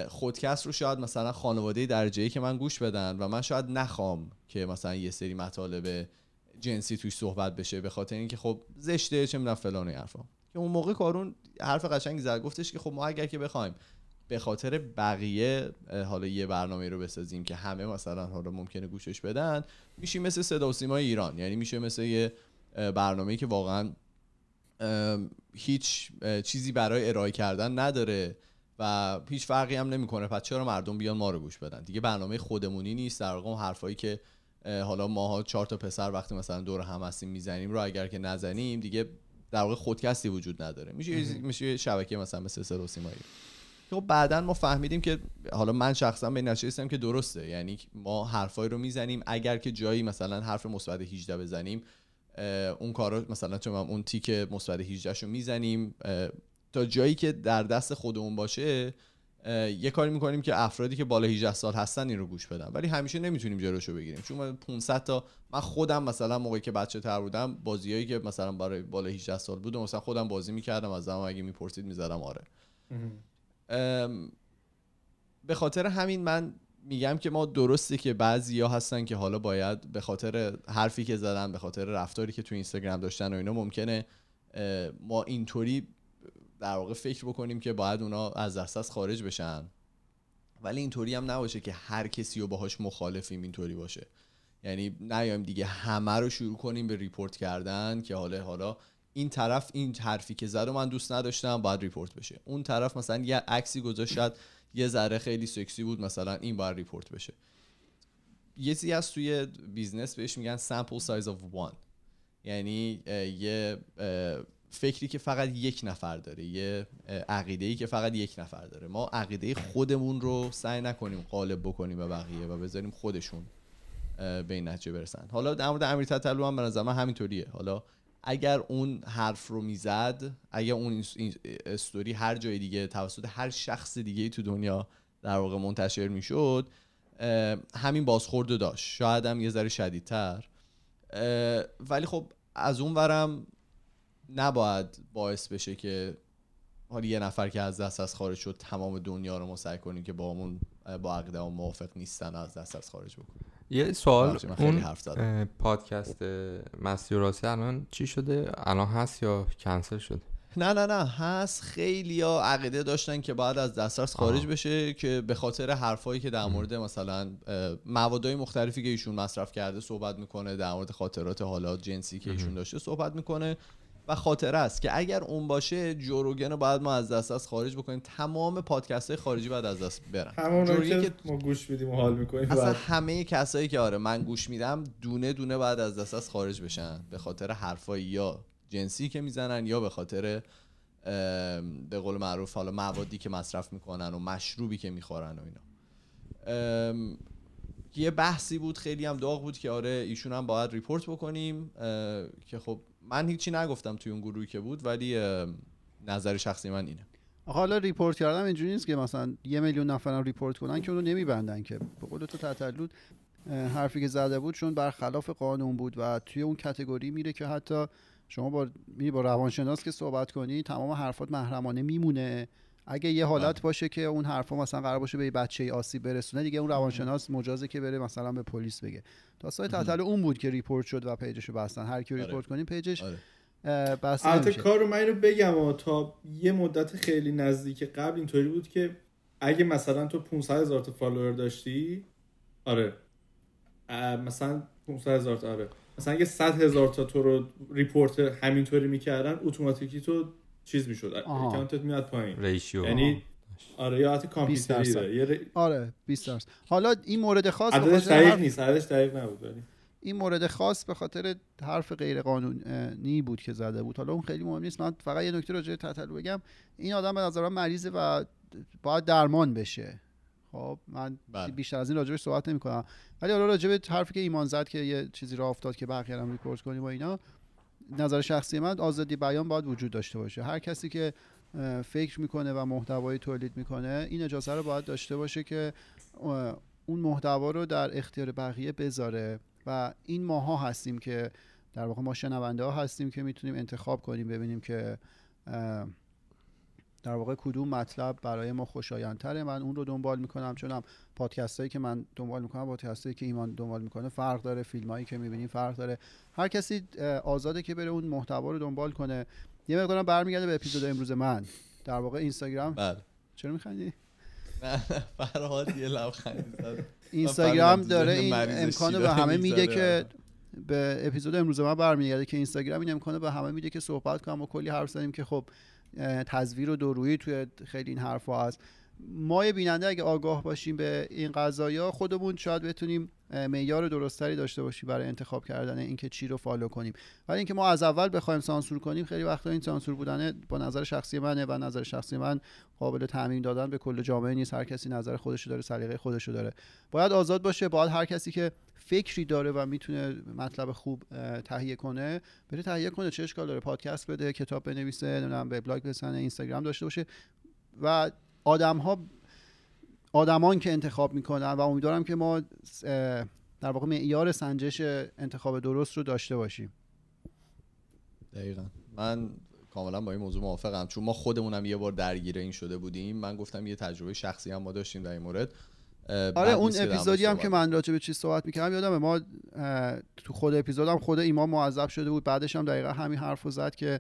A: خودکست رو شاید مثلا خانواده درجه که من گوش بدن و من شاید نخوام که مثلا یه سری مطالب جنسی توش صحبت بشه به خاطر اینکه خب زشته چه می‌دونم فلان این حرفا. که اون موقع کارون حرف قشنگی زد. گفتش که خب ما اگر که بخوایم به خاطر بقیه حالا یه برنامه رو بسازیم که همه مثلا حالا ممکنه گوشش بدن میشیم مثل صدا و سیمای ایران. یعنی میشه مثل یه برنامه که واقعا هیچ چیزی برای ارائه کردن نداره و هیچ فرقی هم نمی‌کنه. پس چرا مردم بیان ما رو گوش بدن؟ دیگه برنامه خودمونی نیست. در واقع حرفایی که حالا ماها چهار تا پسر وقتی مثلا دور هم هستیم می‌زنیم رو اگر که نزنیم دیگه در واقع خودکستی وجود نداره. میشه میشه شبکه مثلا مثل و سیمایی. خب بعدا ما فهمیدیم که حالا من شخصا به نتیجه که درسته. یعنی ما حرفایی رو می‌زنیم. اگر که جایی مثلا حرف مثبت 18 بزنیم اون کارا مثلا چون اون تیک مثبت 18 رو می‌زنیم تا جایی که در دست خودمون باشه یه کاری می‌کنیم که افرادی که بالا 18 سال هستن این رو گوش بدن. ولی همیشه نمی‌تونیم جلوشو بگیریم. چون ما 500 تا من خودم مثلا موقعی که بچه تر بودم بازیایی که مثلا برای بالا 18 سال بود مثلا خودم بازی می‌کردم از زمان اگه می‌پرسید می‌زدم آره. به خاطر همین من میگم که ما درسته که بعضی ها هستن که حالا باید به خاطر حرفی که زدن به خاطر رفتاری که تو اینستاگرام داشتن و اینا ممکنه ما اینطوری در واقع فکر بکنیم که باید اونا از دسترس خارج بشن. ولی اینطوری هم نباشه که هر کسی رو باهاش مخالفیم اینطوری باشه. یعنی نیایم دیگه همه رو شروع کنیم به report کردن که حالا حالا این طرف این حرفی که زد و من دوست نداشتم باید report بشه. اون طرف مثلا یه عکسی گذاشت یه ذره خیلی سکسی بود مثلا این باید report بشه. یه چیزی هست توی business بهش میگن sample size of one. یعنی یه فکری که فقط یک نفر داره یه عقیده ای که فقط یک نفر داره. ما عقیده خودمون رو سعی نکنیم قالب بکنیم به بقیه و بذاریم خودشون به این نتیجه برسن. حالا در مورد امیر تتلو هم به نظر من همینطوریه. حالا اگر اون حرف رو می‌زد اگر اون استوری هر جای دیگه توسط هر شخص دیگه تو دنیا در واقع منتشر می‌شد همین بازخورد رو داشت. شاید هم یه ذره شدیدتر. ولی خب از اون ورم نباید باعث بشه که حالا یه نفر که از دست از خارج شد تمام دنیا رو ما سعی کنیم که با همون با عقیده هم موافق نیستن از دست از خارج بکنیم.
D: یه سوال
A: خیلی
D: اون پادکست مستی و راستی الان چی شده؟ الان هست یا کنسل شده
A: نه نه نه هست. خیلی ها عقیده داشتن که باید از دسترس خارج
D: آها.
A: بشه که به خاطر حرفایی که در مورد مثلا موادهای مختلفی که ایشون مصرف کرده صحبت می‌کنه در مورد خاطرات حالات جنسی که ایشون داشته صحبت می‌کنه. و خاطره است که اگر اون باشه جوروگن رو باید ما از دسترس خارج بکنیم. تمام پادکست های خارجی باید از دست برن.
C: همون که ما گوش میدیم و حال می‌کنیم
A: اصلا
C: بعد.
A: همه کسایی که آره من گوش میدم دونه دونه بعد از دسترس خارج بشن. به خاطر حرفای یا جنسی که می‌زنن یا به خاطر به قول معروف حالا موادی که مصرف می‌کنن و مشروبی که می‌خورن و اینا. یه بحثی بود خیلی هم داغ بود که آره ایشون هم باید report بکنیم که خب من هیچی نگفتم توی اون گروهی که بود ولی نظر شخصی من اینه.
B: حالا report کردم اینجوری نیست که مثلا یه میلیون نفرم report کنن که اونو نمیبندن که. به قول تو تتلو اه، حرفی که زده بود چون برخلاف قانون بود و توی اون category میره که حتی شما با با روانشناس که صحبت کنی تمام حرفات محرمانه میمونه. اگه یه حالت باشه که اون حرفا مثلا قرار باشه به یه بچه آسیب برسونه دیگه اون روانشناس مجازه که بره مثلا به پلیس بگه. داستان تتلو اون بود که report شد و page شو بستن. هر کی
A: آره.
B: report کنیم
A: page
B: ش آره.
C: البته. کار رو من اینو بگم و تا یه مدت خیلی نزدیک قبل اینطوری بود که اگه مثلا تو 500 هزار تا follower داشتی آره. مثلا 500 هزار تا آره. مثلا اگه 100 هزار تا تو رو report همینطوری می‌کردن اتوماتیکی تو چیز می‌شد.
B: account
C: ت میاد پایین.
D: ratio.
C: یعنی آره یا حتی
B: 20
C: کامپیوتری ر-
B: آره 20 درصد. حالا این مورد خاص
C: عددش دقیق
B: حرف-
C: نیست عددش دقیق نبود ولی
B: این مورد خاص به خاطر حرف غیر قانونی بود که زده بود. حالا اون خیلی مهم نیست. من فقط یه نکته راجع به تتلو بگم. این آدم به نظر من مریضه و باید درمان بشه. خب من
A: بله.
B: بیشتر از این راجبش صحبت نمی کنم ولی حالا راجع به حرفی که ایمان زد که یه چیزی راه افتاد که بقیه هم ریپورت کنیم و اینا نظر شخصی من آزادی بیان باید وجود داشته باشه. هر کسی که فکر می‌کنه و محتوایی تولید می‌کنه این اجازه رو باید داشته باشه که اون محتوا رو در اختیار بقیه بذاره. و این ماها هستیم که در واقع ما شنونده ها هستیم که می‌تونیم انتخاب کنیم ببینیم که در واقع کدوم مطلب برای ما خوشایندتره. من اون رو دنبال می‌کنم چون هم پادکست هایی که من دنبال می‌کنم پادکست هایی که ایمان دنبال می‌کنه فرق داره. فیلم هایی که می‌بینیم فرق داره. هر کسی آزاده که بره اون محتوا رو دنبال کنه. یه مقدارم برمیگرده به اپیزود امروز من. در واقع اینستاگرام.
A: بله.
B: چرا میخندی؟ (laughs)
A: فرهاد یه لبخندی زد.
B: اینستاگرام داره این
A: مریضش
B: امکان
A: چی
B: به همه میده. که به اپیزود امروز من برمیگرده که اینستاگرام این امکانه به همه میده که صحبت کنم و کلی حرف زدیم که خب تزویر و دورویی توی خیلی این حرفا هست. ما بیننده اگه آگاه باشیم به این قضايا خودمون شاید بتونیم معیار درستری داشته باشیم برای انتخاب کردن اینکه چی رو فالو کنیم. ولی اینکه ما از اول بخوایم سانسور کنیم خیلی وقتا این سانسور بودن با نظر شخصی منه و نظر شخصی من قابل تعمین دادن به کل جامعه نیست. هر کسی نظر خودشو داره سلیقه خودشو داره. باید آزاد باشه باید هر کسی که فکری داره و می‌تونه مطلب خوب تهیه کنه بره تهیه کنه. چه اشکال داره؟ پادکست بده کتاب بنویسه نمی‌دونم وبلاگ بزنه اینستاگرام داشته باشه و آدم ها آدمان که انتخاب می‌کنن و امیدوارم که ما در واقع معیار سنجش انتخاب درست رو داشته باشیم.
A: دقیقا. من کاملا با این موضوع موافقم. چون ما خودمونم یه بار درگیر این شده بودیم. من گفتم یه تجربه شخصی هم ما داشتیم در این مورد.
B: آره اون اپیزودی هم که من راجع به چیز صحبت می‌کردم یادمه ما تو خود اپیزودم خود ایمان معذب شده بود. بعدش هم دقیقا همین حرف رو زد که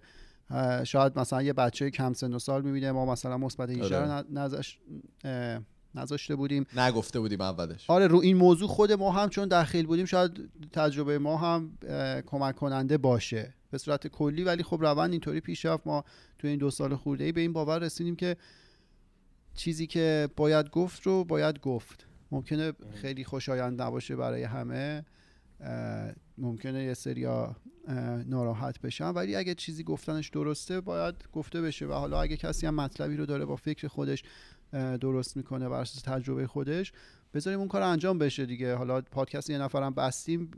B: شاید مثلا یه بچه کم سن و سال می‌بینه ما مثلا مثبت 18 رو. ن- نذاش- اه، نذاشته بودیم.
A: نگفته بودیم اولش.
B: آره رو این موضوع خود ما هم چون دخیل بودیم شاید تجربه ما هم کمک کننده باشه. به صورت کلی ولی خب روند اینطوری پیش رفت. ما تو این دو سال خورده ای به این باور رسیدیم که چیزی که باید گفت رو باید گفت. ممکنه خیلی خوشایند نباشه برای همه. ممکنه یه سریا ناراحت بشن. ولی اگه چیزی گفتنش درسته باید گفته بشه. و حالا اگه کسی هم مطلبی رو داره با فکر خودش درست می‌کنه بر اساس تجربه خودش بذاریم اون کار انجام بشه دیگه. حالا پادکست یه نفرم بستیم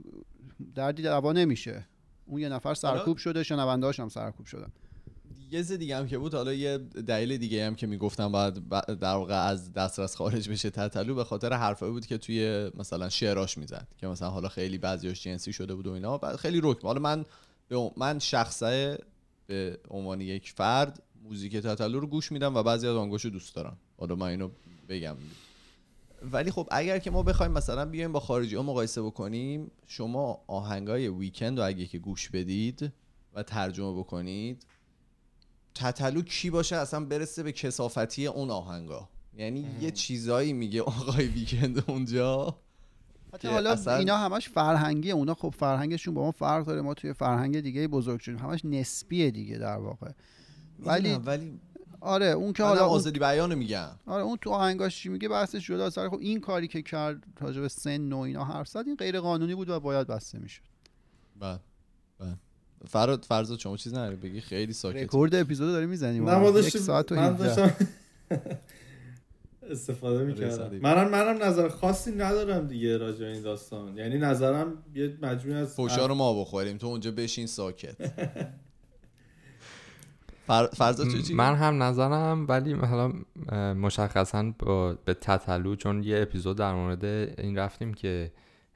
B: دردی دوا نمیشه. اون یه نفر سرکوب شده شنوندهاش هم سرکوب شدن.
A: یه چیز دیگه هم که بود حالا یه دلیل دیگه هم که می‌گفتم باید ب- در واقع از دسترس خارج بشه تتلو به خاطر حرفایی بود که توی مثلا شعراش می‌زد که مثلا حالا خیلی بعضیاش جنسی شده بود و اینا بعد خیلی رک حالا من من شخصه به عنوان یک فرد موزیک تتلو رو گوش میدم و بعضی از آنگوشو دوست دارم. حالا من اینو بگم. ولی خب اگر که ما بخوایم مثلا بیایم با خارجی ها مقایسه بکنیم شما آهنگای ویکند رو اگه که گوش بدید و ترجمه بکنید تتلو کی باشه اصلا برسه به کسافتی اون آهنگا؟ یعنی یه چیزایی میگه آقای ویکند اونجا
B: حتی حالا
A: اصلا-
B: اینا همش فرهنگی اونا خب فرهنگشون با ما فرق داره ما توی فرهنگ دیگه بزرگ شدیم. همش نسبیه دیگه در واقع. ولی
A: ولی
B: آره اون که
A: حالا آزادی بیان میگم.
B: آره اون تو آهنگاش چی میگه؟ بحثش جداست ولی خب این کاری که کرد راجع به سن و اینا حرف زد این غیر قانونی بود و باید بسته می‌شد.
A: بله بله. فراد فرزاد شما چیز نداری بگی؟ خیلی ساکت.
B: رکورد اپیزود داریم می‌زنیم
C: نه ما
B: یک
C: داشتیم
B: ساعت و
C: من
B: 17
C: داشتم (laughs) استفاده
A: رسد
C: می‌کردم. منم منم نظر خاصی ندارم دیگه راجع این داستان. یعنی نظرم یه مجموعه از
A: فوشا رو ما بخوریم. تو اونجا بشین ساکت. فر... فرزاد چه چی؟
D: من هم نظرم ولی حالا مشخصا با به تتلو چون یه اپیزود در مورد این رفتیم که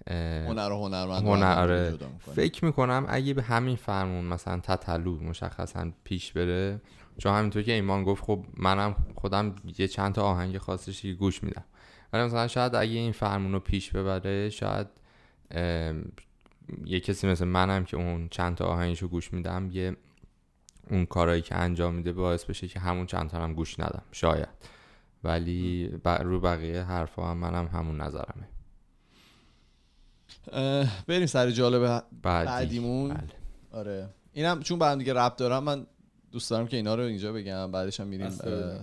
A: هنر و هنرمند
D: هنر، آره. فکر می‌کنم اگه به همین فرمون مثلا تتلو مشخصا پیش بره چون همینطور که ایمان گفت خب منم خودم یه چند تا آهنگ خاصش که گوش میدم ولی مثلا شاید اگه این فرمون رو پیش ببره شاید یه کسی مثل منم که اون چند تا آهنگش رو گوش میدم یه اون کارایی که انجام میده باعث بشه که همون چند تا هم گوش ندم شاید ولی. رو بقیه حرفا هم منم همون نظرمه
A: بریم سر جالب
D: بعدی
A: بعدیمون
D: بله.
A: آره اینم چون با هم دیگه رب دارم من دوست دارم که اینا رو اینجا بگم بعدش هم میریم.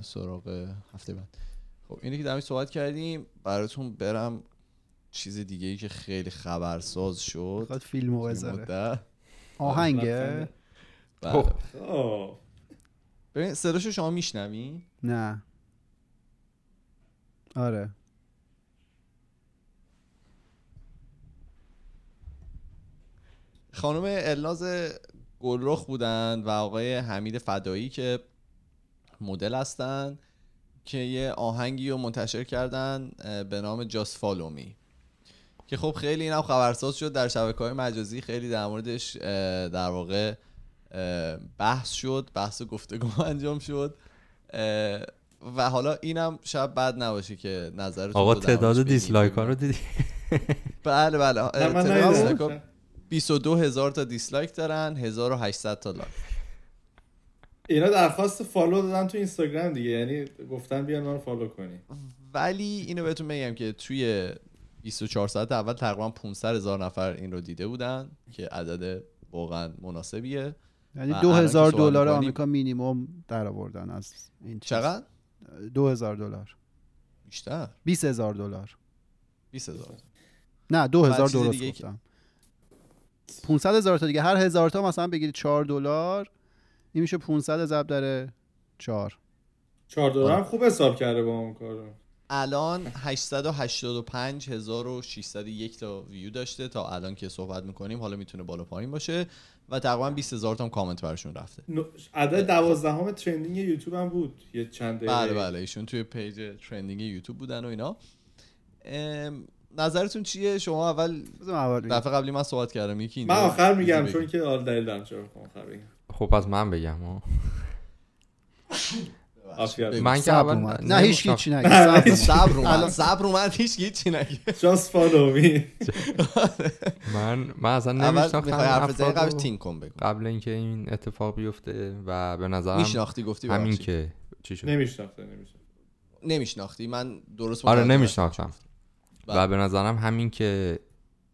A: سراغ هفته بعد خب اینی که در موردش صحبت کردیم براتون برم چیز دیگه ای که خیلی خبرساز شد
B: می‌خواد فیلم و. آهنگه
A: بله.
D: خب.
A: ببین صداشو شما میشنوی
B: نه آره
A: خانم الناز گلرخ بودن و آقای حمید فدایی که مدل هستن که یه آهنگی رو منتشر کردن به نام جاست فالومی که خب خیلی این هم خبرساز شد در شبکه های مجازی خیلی در موردش در واقع بحث شد بحث و گفتگو (laughs) انجام شد. و حالا اینم شاید بد نباشه که نظرتون
D: آقا تعداد. dislike ها رو دیدی؟
A: بله بله. اه،
C: نه من
A: تعداد
C: ندیدم.
A: دیسلایک ها 22 هزار تا dislike دارن 1800 تا like.
C: اینا درخواست follow دادن تو اینستاگرام دیگه یعنی گفتن بیان ما رو follow کنی.
A: ولی اینو بهتون بگم که توی 24 ساعت اول تقریبا 500 هزار نفر این رو دیده بودن که عدد واقعا مناسبیه.
B: یعنی
A: و
B: دو
A: الان که
B: هزار
A: سوال
B: دلار
A: می‌کنیم-
B: آمریکا مینیمم در آوردن از این چیز.
A: چقدر؟
B: دو هزار دلار.
A: بیشتر.
B: بیس هزار دلار.
A: 20 هزار.
B: نه دو
A: و
B: هزار
A: چیز
B: درست
A: دیگه که-
B: گفتم 500 هزار تا دیگه. هر هزار تا مثلا بگیرید 4 دلار این میشه 500 ضرب در 4
C: چهار دلار هم خوب حساب کرده با اون کارو.
A: الان 885601 تا ویو داشته. تا الان که صحبت می‌کنیم حالا می‌تونه بالا پایین باشه و تقریبا 20000 تا هم کامنت براشون رفته.
C: عدد دوازدهم trending یوتیوب هم بود. یه چند دقیقه.
A: بله بله. ایشون توی page trending یوتیوب بودن و اینا. ام، نظرتون چیه شما اول. دفعه قبلی من صحبت کردم یکی
C: من آخر میگم چون. که حالا دلیل دارم چرا
D: خب پس من بگم. (laughs) من که اول.
B: نه هیچ
D: نمی‌شناختم.
B: چی نگه صبر اومد.
A: صبر اومد
B: الان-
A: صبر اومد هیچ هیچی نگه
C: just follow me
D: من من اصلا نمیشناختم
A: حرف قبلش
D: رو
A: تین کن بگو
D: قبل اینکه این اتفاق بیفته و به نظرم
A: میشناختی گفتی
D: همین. که چی شد
C: نمیشناخته
A: نمیشناختی من درست
D: آره نمیشناختم
A: بله.
D: و به نظرم همین که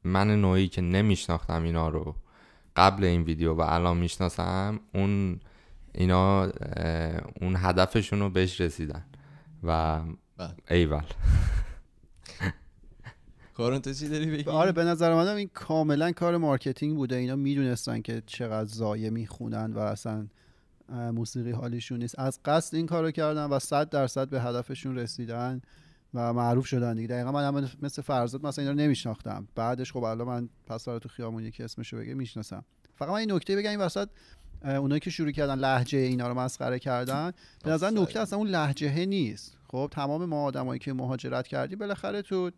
D: من نوعی که نمیشناختم اینا رو قبل این ویدیو و الان می‌شناسم اون اینا اون هدفشون رو بهش رسیدن و
A: بله.
D: ایول (laughs)
A: کارون تو چی داری بگی
B: آره به نظر منم این کاملا کار marketing بوده اینا می‌دونستن که چقدر ضایع می‌خونن و اصلا موسیقی حالیشون نیست از قصد این کارو کردن و صد درصد به هدفشون رسیدن و معروف شدن دیگه. دقیقا من هم مثل فرزاد مثلا اینا رو نمیشناختم. بعدش خب الان من پس تو خیابون یکی اسمشو بگه می‌شناسم. فقط من این نکته بگم این وسط اونایی که شروع کردن لحجه اینا رو مسخره کردن به نظر. نکته اصلا اون لحجه نیست. خب تمام ما آدمایی که مهاجرت کردیم بالاخره تو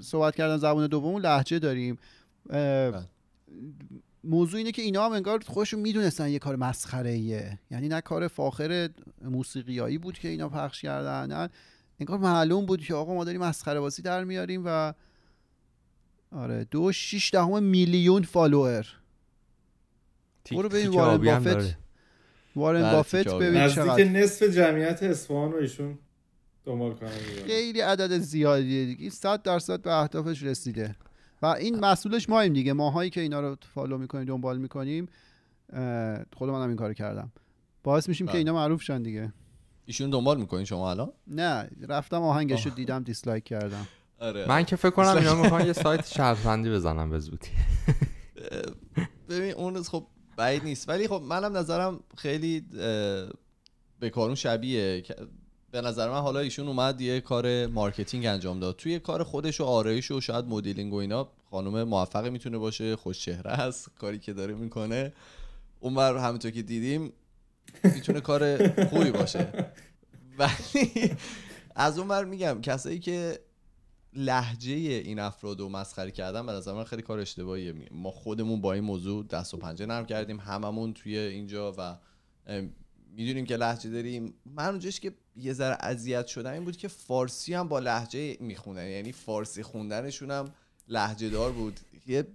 B: صحبت کردن زبان دوم لحجه داریم.
A: بله.
B: موضوع اینه که اینا هم انگار خودشون می‌دونستن یه کار مسخره ایه یعنی نه کار فاخر موسیقیایی بود که اینا پخش کردن نه انگار معلوم بود که آقا ما داریم مسخره بازی در میاریم و آره دو شیش دهم میلیون follower
D: تیک
B: برو ببین وارن بافت. وارن
A: بله،
B: بافت. ببین
C: نزدیک
B: چقدر
C: نصف جمعیت اصفهان رو ایشون دنبال کنن دیگه.
B: خیلی عدد زیادیه دیگه 100 درصد به اهدافش رسیده و این مسئولش ماییم دیگه ماهایی که اینا رو follow می‌کنیم دنبال می‌کنیم خود منم این کارو کردم باعث میشیم که
A: بله.
B: اینا معروف شن دیگه
A: ایشون دنبال می‌کنین شما الان؟
B: نه رفتم آهنگش رو دیدم dislike کردم.
A: آره.
D: من که فکر کنم اینا می‌خوان یه سایت (laughs) شرطبندی بزنن به زودی.
A: ببین اون خب بعید نیست. ولی خب منم نظرم خیلی به کارون شبیه. به نظر من حالا ایشون اومد یه کار marketing انجام داد. توی کار خودش و آرایش و شاید مدلینگ و اینا خانم موفقی می‌تونه باشه خوش چهره است کاری که داره می‌کنه. اونور همونطور که دیدیم می‌تونه کار خوبی باشه. ولی از اون ور میگم کسایی که لحجه این افراد رو مسخره کردن به نظر من خیلی کار اشتباهیه. ما خودمون با این موضوع دست و پنجه نرم کردیم هممون توی اینجا و می‌دونیم که لحجه داریم. من اونجاش که یه ذره اذیت شدم این بود که فارسی هم با لحجه می‌خونن. یعنی فارسی خوندنشون هم لحجه دار بود. یه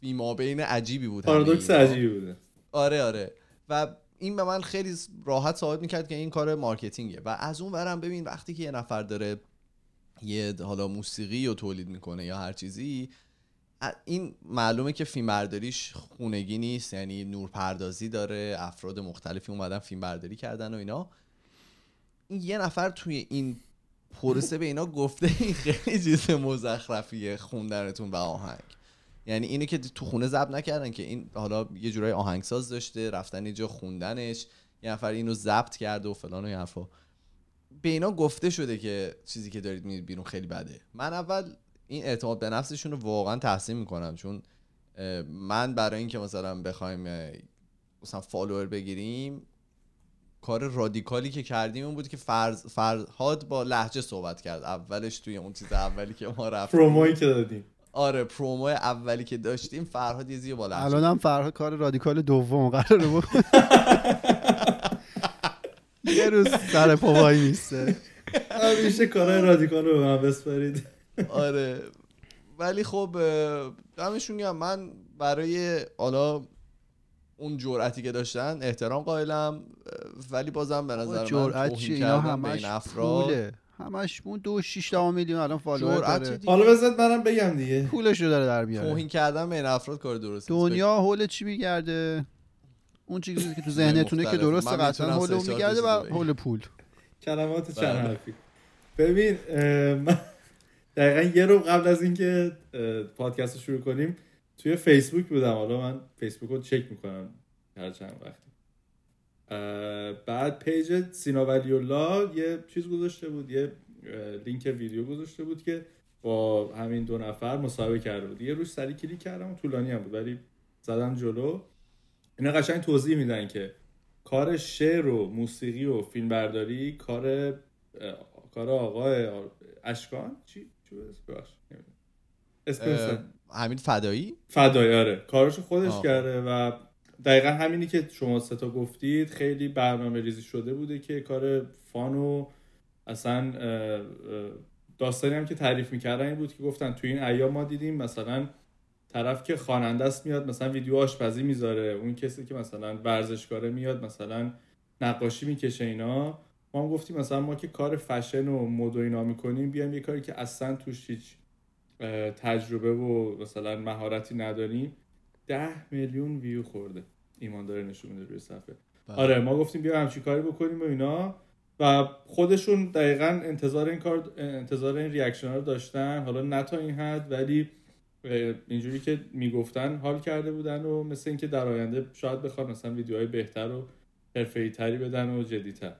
A: فیما بین عجیبی بود
C: پارادوکس. عجیبی بوده.
A: آره آره. و این به من خیلی راحت ثابت می‌کرد که این کار مارکتینگه. و از اون ورم ببین وقتی که یه نفر داره یه حالا موسیقی رو تولید می‌کنه یا هر چیزی این معلومه که فیلم برداریش خونگی نیست. یعنی نورپردازی داره افراد مختلفی اومدن فیلم برداری کردن و اینا. این یه نفر توی این پروسه به اینا گفته این خیلی چیز مزخرفیه خوندنتون و آهنگ. یعنی اینو که تو خونه ضبط نکردن که این حالا یه جورای آهنگساز داشته رفتن یه جا خوندنش یه نفر اینو ضبط کرده و فلان و حرفا. به اینا گفته شده که چیزی که دارید می‌دید بیرون خیلی بده. من اول این اعتماد به نفسشون رو واقعا تحسین می‌کنم چون من برای اینکه مثلا بخوایم مثلا فالوور بگیریم کار رادیکالی که کردیم این بود که فرز فرهاد با لهجه صحبت کرد. اولش توی اون چیز اولی که ما رفتیم.
C: promo یی که دادیم.
A: آره promo اولی که داشتیم فرهاد یه زیر با لهجه
B: الان هم فرهاد کار رادیکال دوم قراره بکن (laughs) یه روز سر پا وای میسته
C: همیشه کارهای رادیکال رو به من بسپارید.
A: آره. ولی خب دمشون گرم. من برای حالا اون جرأتی که داشتن احترام قائلم ولی بازم به نظر من
B: جرأت اینا همش
A: افراد
B: پوله. همش اون دو شیش میلیون الان فالوور داره.
C: حالا بذارت منم بگم دیگه.
B: پولش رو داره در بیاره.
A: توهین کردن به این افراد کار درست.
B: دنیا حول چی میگرده؟ اون چیزی که تو (laughs) ذهنتونه که. درسته
A: من
B: قطعا حول اون میگرده و حول پول.
C: کلمات چند
A: بله.
C: حرفی. ببین من دقیقا یه رو قبل از اینکه پادکست رو شروع کنیم توی فیسبوک بودم. حالا من فیسبوک رو چک می‌کنم هر چند وقتی اه، بعد page سینا ولی الله یه چیز گذاشته بود یه لینک ویدیو گذاشته بود که با همین دو نفر مصاحبه کرده بود. یه روش سری کلیک کردم و طولانی هم بود ولی زدم جلو. اینا قشنگ توضیح میدن که کار شعر و موسیقی و فیلمبرداری کار کار آقای اشکان؟ چی؟
A: اه، حمید فدایی؟
C: فدایی آره. کارشو خودش
A: آه.
C: کرده و دقیقا همینی که شما ستا گفتید خیلی برنامه ریزی شده بوده که کار فان و اصلا داستانی هم که تعریف می‌کردن این بود که گفتن تو این ایام ما دیدیم مثلا طرف که خواننده است میاد مثلا ویدیو آشپزی می‌ذاره اون کسی که مثلا ورزشکاره میاد مثلا نقاشی می‌کشه اینا. ما هم گفتیم مثلا ما که کار فشن و مد و اینا می‌کنیم بیایم یه کاری که اصلا توش هیچ تجربه و مثلا مهارتی نداریم. ده میلیون ویو خورده. ایمان داره نشون میده روی صفحه.
A: بله.
C: آره ما گفتیم بیا همچین کاری بکنیم و اینا. و خودشون دقیقا انتظار این کار انتظار این reaction رو داشتن. حالا نه تا این حد ولی اینجوری که می‌گفتن حال کرده بودن و مثل اینکه در آینده شاید بخواد مثلا ویدیوهای بهتر و حرفه‌ای تری بدن و جدیتر.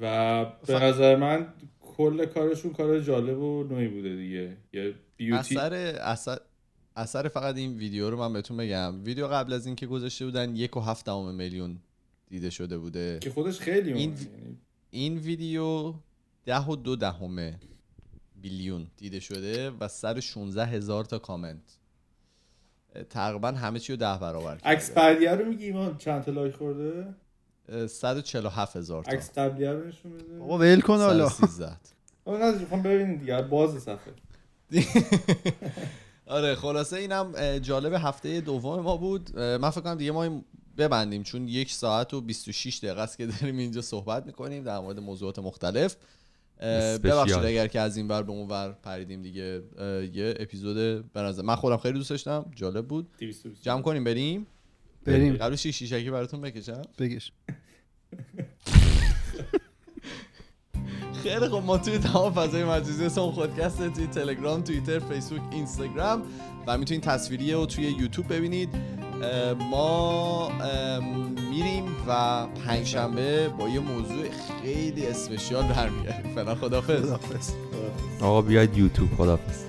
C: و به
A: ف-
C: نظر من کل کارشون کار جالب و نوعی بوده دیگه. یه بیوتی
A: اثر اثر اثر فقط این ویدیو رو من بهتون بگم. ویدیو قبل از اینکه گذاشته بودن یک و هفت دهم میلیون دیده شده بوده.
C: که خودش خیلی
A: این وی- این ویدیو ده و دو دهم بیلیون دیده شده و 116 هزار تا کامنت. تقریبا همه چی رو ده برابر
C: عکس
A: کرده
C: بعدیه رو میگی ایمان چند تا لایک خورده؟
A: اه، 147 هزار تا.
C: عکس قبلیه رو نشون بده
B: بابا ول کن حالا.
A: 113
C: آه نه می‌خوام ببینید دیگه. باز صفحه (laughs)
A: آره خلاصه اینم جالب هفته دوم ما بود. من فکر کنم دیگه ما این ببندیم چون یک ساعت و 26 دقیقه است که داریم اینجا صحبت می‌کنیم در مورد موضوعات مختلف. ببخشید اگر که از این ور به اون ور پریدیم دیگه یه اپیزود به نظر من خودم خیلی دوست داشتم جالب بود.
C: 220.
A: جمع کنیم بریم؟
B: بریم.
A: قبل شیش شیشکی براتون بکشم.
B: بگش (laughs)
A: خیلی خب ما توی تمام فضای مجازی اسم خودکسته توی تلگرام توییتر فیسبوک اینستاگرام و می‌تونید تصویریه و توی یوتیوب ببینید. ما میریم و پنجشنبه با یه موضوع خیلی اسپشیال برمیگردیم. فعلا خدافظ
D: آقا بیاید یوتیوب خدافظ